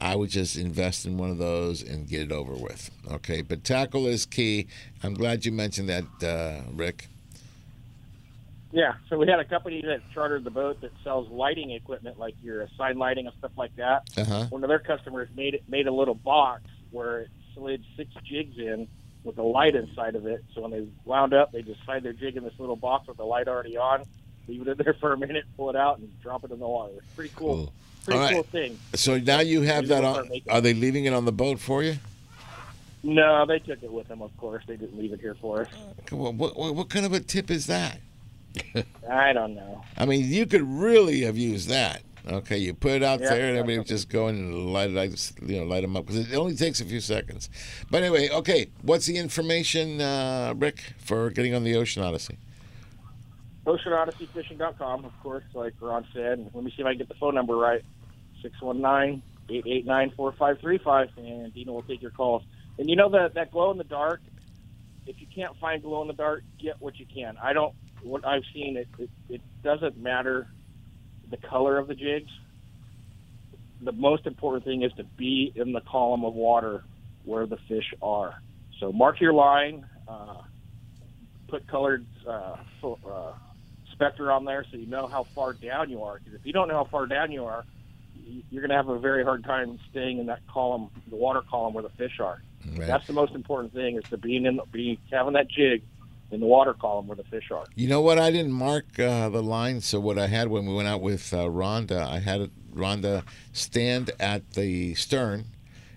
I would just invest in one of those and get it over with. Okay, but tackle is key. I'm glad you mentioned that, uh, Rick. Yeah, so we had a company that chartered the boat that sells lighting equipment, like your sign lighting and stuff like that. Uh-huh. One of their customers made it made a little box where it slid six jigs in with a light inside of it. So when they wound up, they just slide their jig in this little box with the light already on, leave it in there for a minute, pull it out, and drop it in the water. It's pretty cool. Pretty right. cool thing. So now you have that on. Are they leaving it on the boat for you? No, they took it with them. Of course, they didn't leave it here for us. What, what, what kind of a tip is that? I don't know. I mean, you could really have used that. Okay, you put it out Yeah, there, and everybody would just go in and light it, you know, light them up because it only takes a few seconds. But anyway, okay, what's the information, uh, Rick, for getting on the Ocean Odyssey? OceanOdysseyFishing.com, of course, like Ron said. Let me see if I can get the phone number right. 619-889-4535, and Dina will take your calls. And you know that that glow in the dark, if you can't find glow in the dark, get what you can. I don't, what I've seen, it, it, it doesn't matter the color of the jigs. The most important thing is to be in the column of water where the fish are. So mark your line, uh, put colored uh, uh, on there so you know how far down you are. Because if you don't know how far down you are, you're going to have a very hard time staying in that column, the water column where the fish are. Right. That's the most important thing is to being in, be having that jig in the water column where the fish are. You know what? I didn't mark uh, the line, so what I had when we went out with uh, Rhonda, I had Rhonda stand at the stern,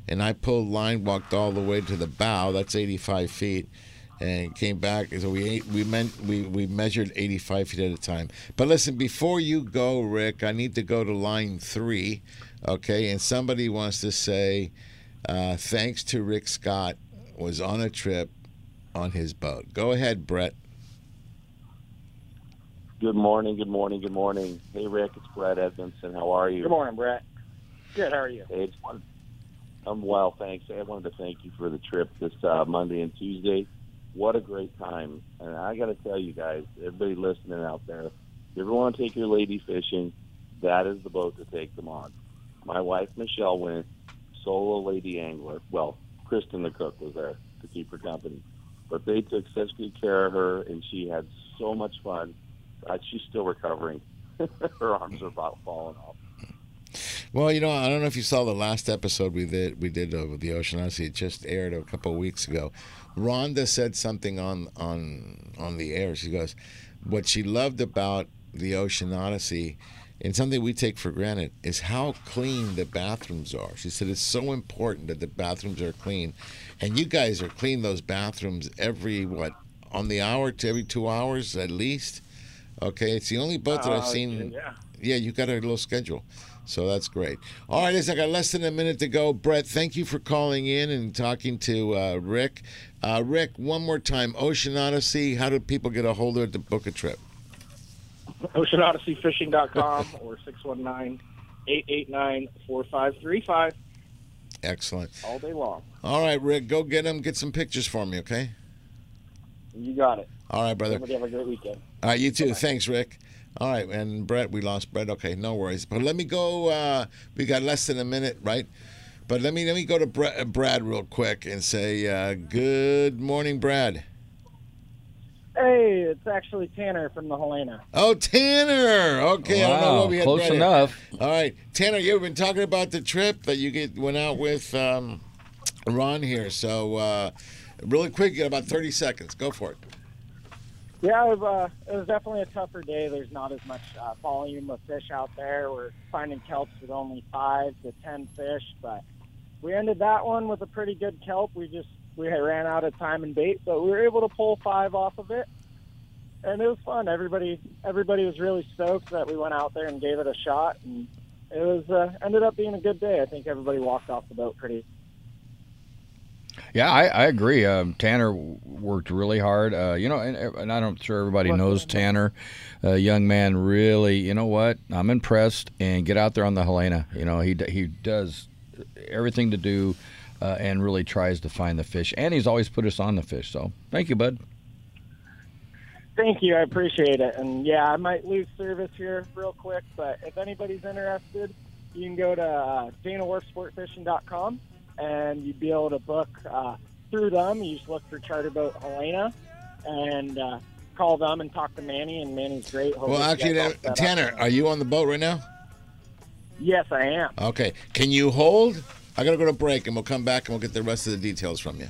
and I pulled line, walked all the way to the bow. That's 85 feet, and came back. So we we meant we we measured 85 feet at a time. But listen, before you go, Rick, I need to go to line three, okay? And somebody wants to say, uh, thanks to Rick Scott, was on a trip on his boat. Go ahead, Brett. Good morning, good morning, good morning. Hey, Rick, it's Brett Edmondson. How are you? Good morning, Brett. Good. How are you? Hey, it's one. I'm well, thanks. I wanted to thank you for the trip this uh, Monday and Tuesday. What a great time! And I got to tell you guys, everybody listening out there, if you ever want to take your lady fishing, that is the boat to take them on. My wife Michelle went solo lady angler. Well, Kristen the cook was there to keep her company, but they took such good care of her, and she had so much fun. Uh, she's still recovering. her arms are about falling off. Well, you know, I don't know if you saw the last episode we did we did of the Ocean Odyssey. It just aired a couple of weeks ago. Rhonda said something on on on the air. She goes, "What she loved about the Ocean Odyssey." And something we take for granted is how clean the bathrooms are. She said it's so important that the bathrooms are clean, and you guys are clean those bathrooms every what on the hour to every two hours at least. Okay, it's the only boat that I've Uh, seen. yeah. Yeah, you got a little schedule. So that's great. All right, listen, I got less than a minute to go. Brett, thank you for calling in and talking to uh, Rick. Uh, Rick, one more time Ocean Odyssey, how do people get a hold of it to book a trip? OceanOdysseyFishing.com or 619-889-4535 Excellent. all day long. All right, Rick, go get them. Get some pictures for me, okay? You got it. All right, brother. Everybody have a great weekend. All right, you too. Thanks, Rick. All right, and Brett, we lost Brett. Okay, no worries. But let me go. Uh, we got less than a minute, right? But let me let me go to Brett, Brad real quick and say uh, good morning, Brad. Hey, it's actually Tanner from the Helena. Oh, Tanner. Okay, I don't know Wow, what we had. close Brett in. enough. All right, Tanner, you've been talking about the trip that you get went out with um, Ron here. So, uh, really quick, you got about thirty seconds. Go for it. Yeah, it was, uh, it was definitely a tougher day. There's not as much uh, volume of fish out there. We're finding kelps with only five to ten fish, but we ended that one with a pretty good kelp. We just we ran out of time and bait, but we were able to pull five off of it, and it was fun. Everybody everybody was really stoked that we went out there and gave it a shot, and it was uh, ended up being a good day. I think everybody walked off the boat pretty Yeah, I, I agree. Um, Tanner worked really hard. Uh, you know, and, and I'm sure everybody knows Tanner. A young man, really. You know what? I'm impressed. And get out there on the Helena. You know, he he does everything to do, uh, and really tries to find the fish. And he's always put us on the fish. So thank you, bud. Thank you. I appreciate it. And yeah, I might lose service here real quick, but if anybody's interested, you can go to uh, DanaWharfSportFishing.com and you'd be able to book uh, through them. You just look for Charter Boat Helena and uh, call them and talk to Manny, and Manny's great. He'll Well, actually, guys all up. Tanner, are you on the boat right now? Yes, I am. Okay. Can you hold? I gotta go to break, and we'll come back and we'll get the rest of the details from you.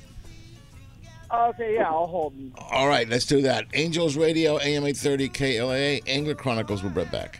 Okay, yeah, I'll hold. All right, let's do that. Angels Radio, AM 830 KLAA, Angler Chronicles. We'll be right back.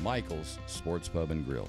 Michael's Sports Pub and Grill.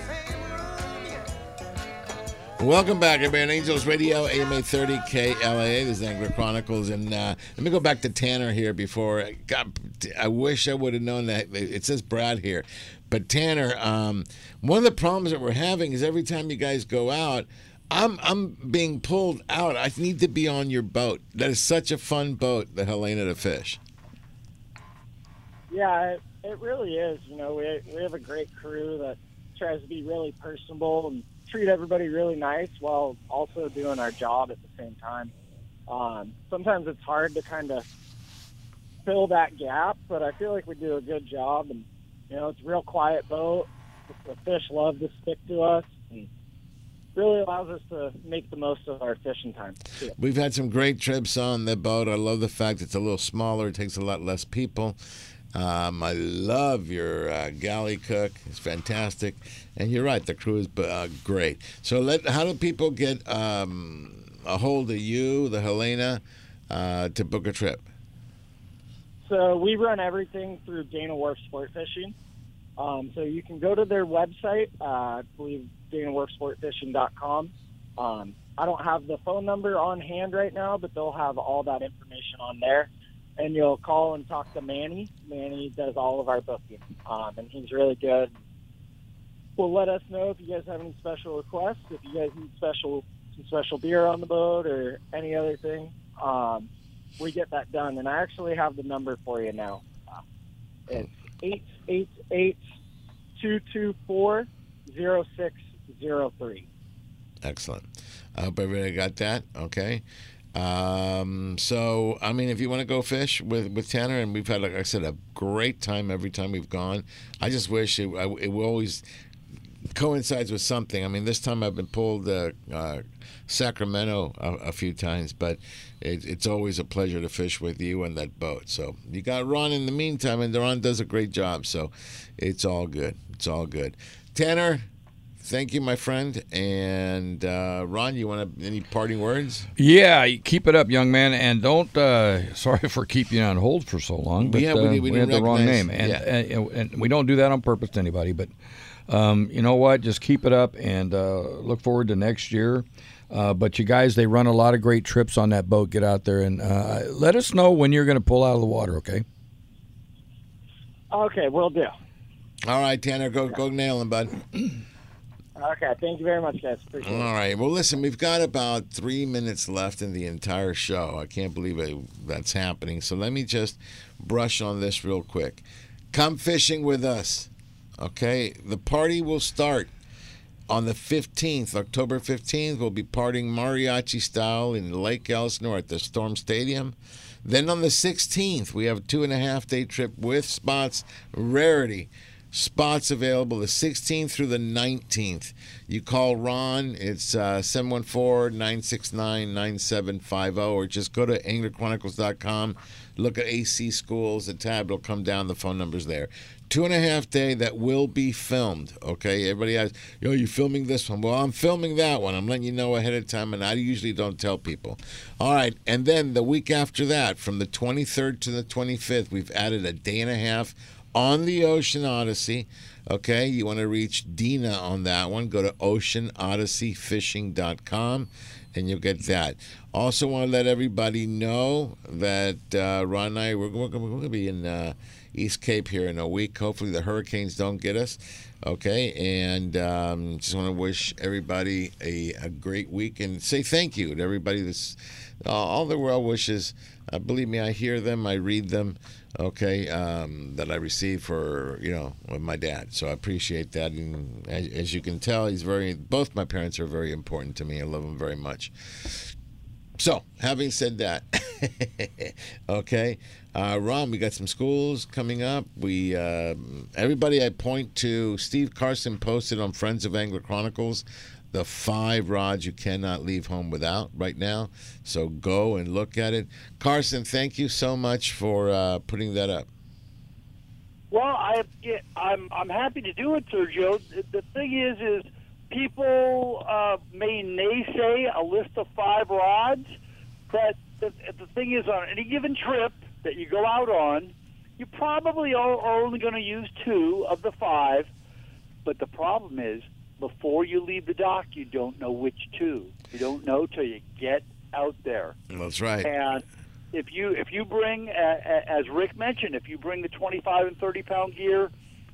Welcome back, everybody. Angels Radio, AM 830 KLAA. This is Angler Chronicles. And uh, let me go back to Tanner here before. God, I wish I would have known that. It says Brad here. But Tanner, um, one of the problems that we're having is every time you guys go out, I'm I'm being pulled out. I need to be on your boat. That is such a fun boat, the Helena to fish. Yeah, it, it really is. You know, we we have a great crew that tries to be really personable and treat everybody really nice while also doing our job at the same time. Um, sometimes it's hard to kind of fill that gap, but I feel like we do a good job. And you know, it's a real quiet boat. The fish love to stick to us. And really allows us to make the most of our fishing time. We've had some great trips on the boat. I love the fact it's a little smaller. It takes a lot less people. Um, I love your uh, galley cook. It's fantastic. And you're right, the crew is uh, great. So, let how do people get um, a hold of you, the Helena, uh, to book a trip? So we run everything through Dana Wharf Sport Fishing. Um, so you can go to their website, uh, I believe DanaWharfSportFishing.com. Um, I don't have the phone number on hand right now, but they'll have all that information on there. And you'll call and talk to Manny. Manny does all of our booking, um, and he's really good. Well, let us know if you guys have any special requests. If you guys need special some special beer on the boat or any other thing, um, we get that done. And I actually have the number for you now. It's eight eight eight two two four zero six zero three. Excellent. I hope everybody got that. Okay. Um, so, I mean, if you want to go fish with, with Tanner, and we've had, like I said, a great time every time we've gone. I just wish it, it always coincides with something. I mean, this time I've been pulled uh, uh, Sacramento a, a few times, but it, it's always a pleasure to fish with you and that boat. So you got Ron in the meantime, and Ron does a great job. So it's all good. It's all good. Tanner, thank you, my friend. And uh, Ron, you want to, any parting words? Yeah, keep it up, young man, and don't. Uh, sorry for keeping you on hold for so long, but Yeah, we uh, did- we had didn't the wrong name, and, yeah. and, and we don't do that on purpose to anybody. But um, you know what? Just keep it up, and uh, look forward to next year. Uh, but you guys, they run a lot of great trips on that boat. Get out there and uh, let us know when you're going to pull out of the water. Okay? Okay, we'll do. All right, Tanner, go go nail him, bud. Okay, thank you very much, guys. Appreciate it. All right. Well, listen, we've got about three minutes left in the entire show. I can't believe it, that's happening. So let me just brush on this real quick. Come fishing with us. Okay? The party will start on the 15th, October 15th. We'll be partying mariachi style in Lake Elsinore at the Storm Stadium. Then on the 16th, we have a two and a half day trip with spots, rarity. Spots available the 16th through the 19th. You call Ron, it's uh, 714 969 9750, or just go to anglerchronicles.com, look at AC Schools, the tab will come down, the phone number's there. Two and a half day that will be filmed, okay? Everybody has, yo, you filming this one? Well, I'm filming that one. I'm letting you know ahead of time, and I usually don't tell people. All right, and then the week after that, from the 23rd to the 25th, we've added a day and a half on the Ocean Odyssey. Okay, you want to reach Dina on that one, go to oceanodysseyfishing.com and you'll get that. Also, want to let everybody know that uh, Ron and I, we're, we're going to be in. Uh, East Cape here in a week. Hopefully the hurricanes don't get us. Okay, and um, just want to wish everybody a, a great week and say thank you to everybody that's uh, all the well wishes. Uh, believe me, I hear them, I read them. Okay, um, that I received for you know my dad. So I appreciate that, and as, as you can tell, he's very. Both my parents are very important to me. I love them very much. So, having said that, okay, uh, Ron, we got some schools coming up. We uh, everybody I point to. Steve Carson posted on Friends of Angler Chronicles the five rods you cannot leave home without right now. So go and look at it. Carson, thank you so much for uh, putting that up. Well, I, I'm I'm happy to do it, Sergio. The- thing is, is people uh, may naysay a list of five rods, but the, the thing is, on any given trip that you go out on, you probably are only going to use two of the five. But the problem is, before you leave the dock, you don't know which two. You don't know till you get out there. That's right. And if you if you bring, a- as Rick mentioned, if you bring the 25 and 30 pound gear,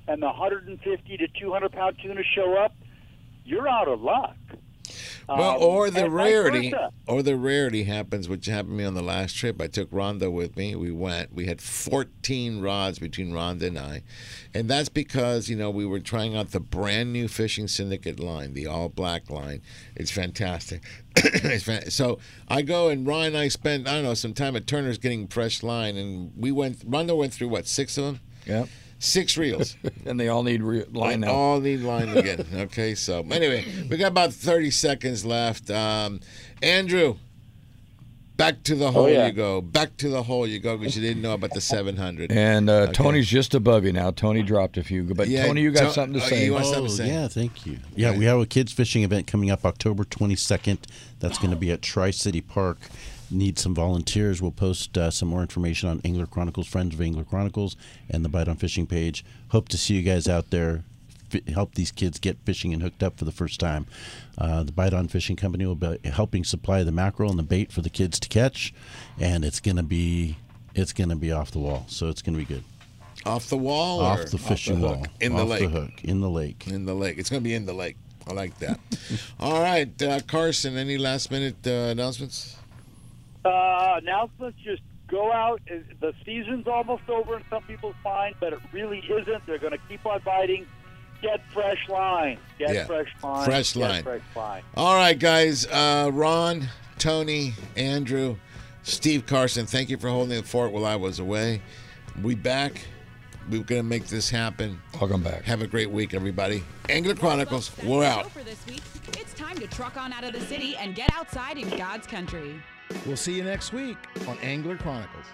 and the 150 to 200 pound tuna show up, you're out of luck. Well, Um, or the rarity, or the rarity happens, which happened to me on the last trip. I took Rhonda with me. We went. We had 14 rods between Rhonda and I, and that's because you know we were trying out the brand new Fishing Syndicate line, the all black line. It's fantastic. it's fan- so I go and Ron and I spent I don't know some time at Turner's getting fresh line, and we went. Rhonda went through what six of them. Yeah. Six reels. and they all need re- line They now. all need line again. Okay, so anyway, we got about 30 seconds left. Um, Andrew, back to the hole yeah. you go. Back to the hole you go because you didn't know about the 700. And uh, Okay. Tony's just above you now. Tony dropped a few, but Yeah, Tony, you got To- something to oh, say. you want something to say? Yeah, thank you. Yeah, we have a kids fishing event coming up October 22nd. That's going to be at Tri City Park. Need some volunteers. We'll post uh, some more information on Angler Chronicles, Friends of Angler Chronicles, and the Bite on Fishing page. Hope to see you guys out there. F- help these kids get fishing and hooked up for the first time. Uh, the Bite on Fishing Company will be helping supply the mackerel and the bait for the kids to catch, and it's going to be it's to be off the wall. So it's going to be good. Off the wall Off the fishing hook? wall. In the Off lake. the hook. In the lake. In the lake. It's going to be in the lake. I like that. All right, uh, Carson, any last minute uh, announcements? Uh, announcements just go out. The season's almost over in some people's mind, but it really isn't. They're going to keep on biting. Get fresh line. Get Yeah. fresh line. Fresh Get line. fresh line. All right, guys. Uh, Ron, Tony, Andrew, Steve Carson, thank you for holding the fort while I was away. We back. We're going to make this happen. Welcome back. Have a great week, everybody. Angler Chronicles, we're out. For this week, it's time to truck on out of the city and get outside in God's country. We'll see you next week on Angler Chronicles.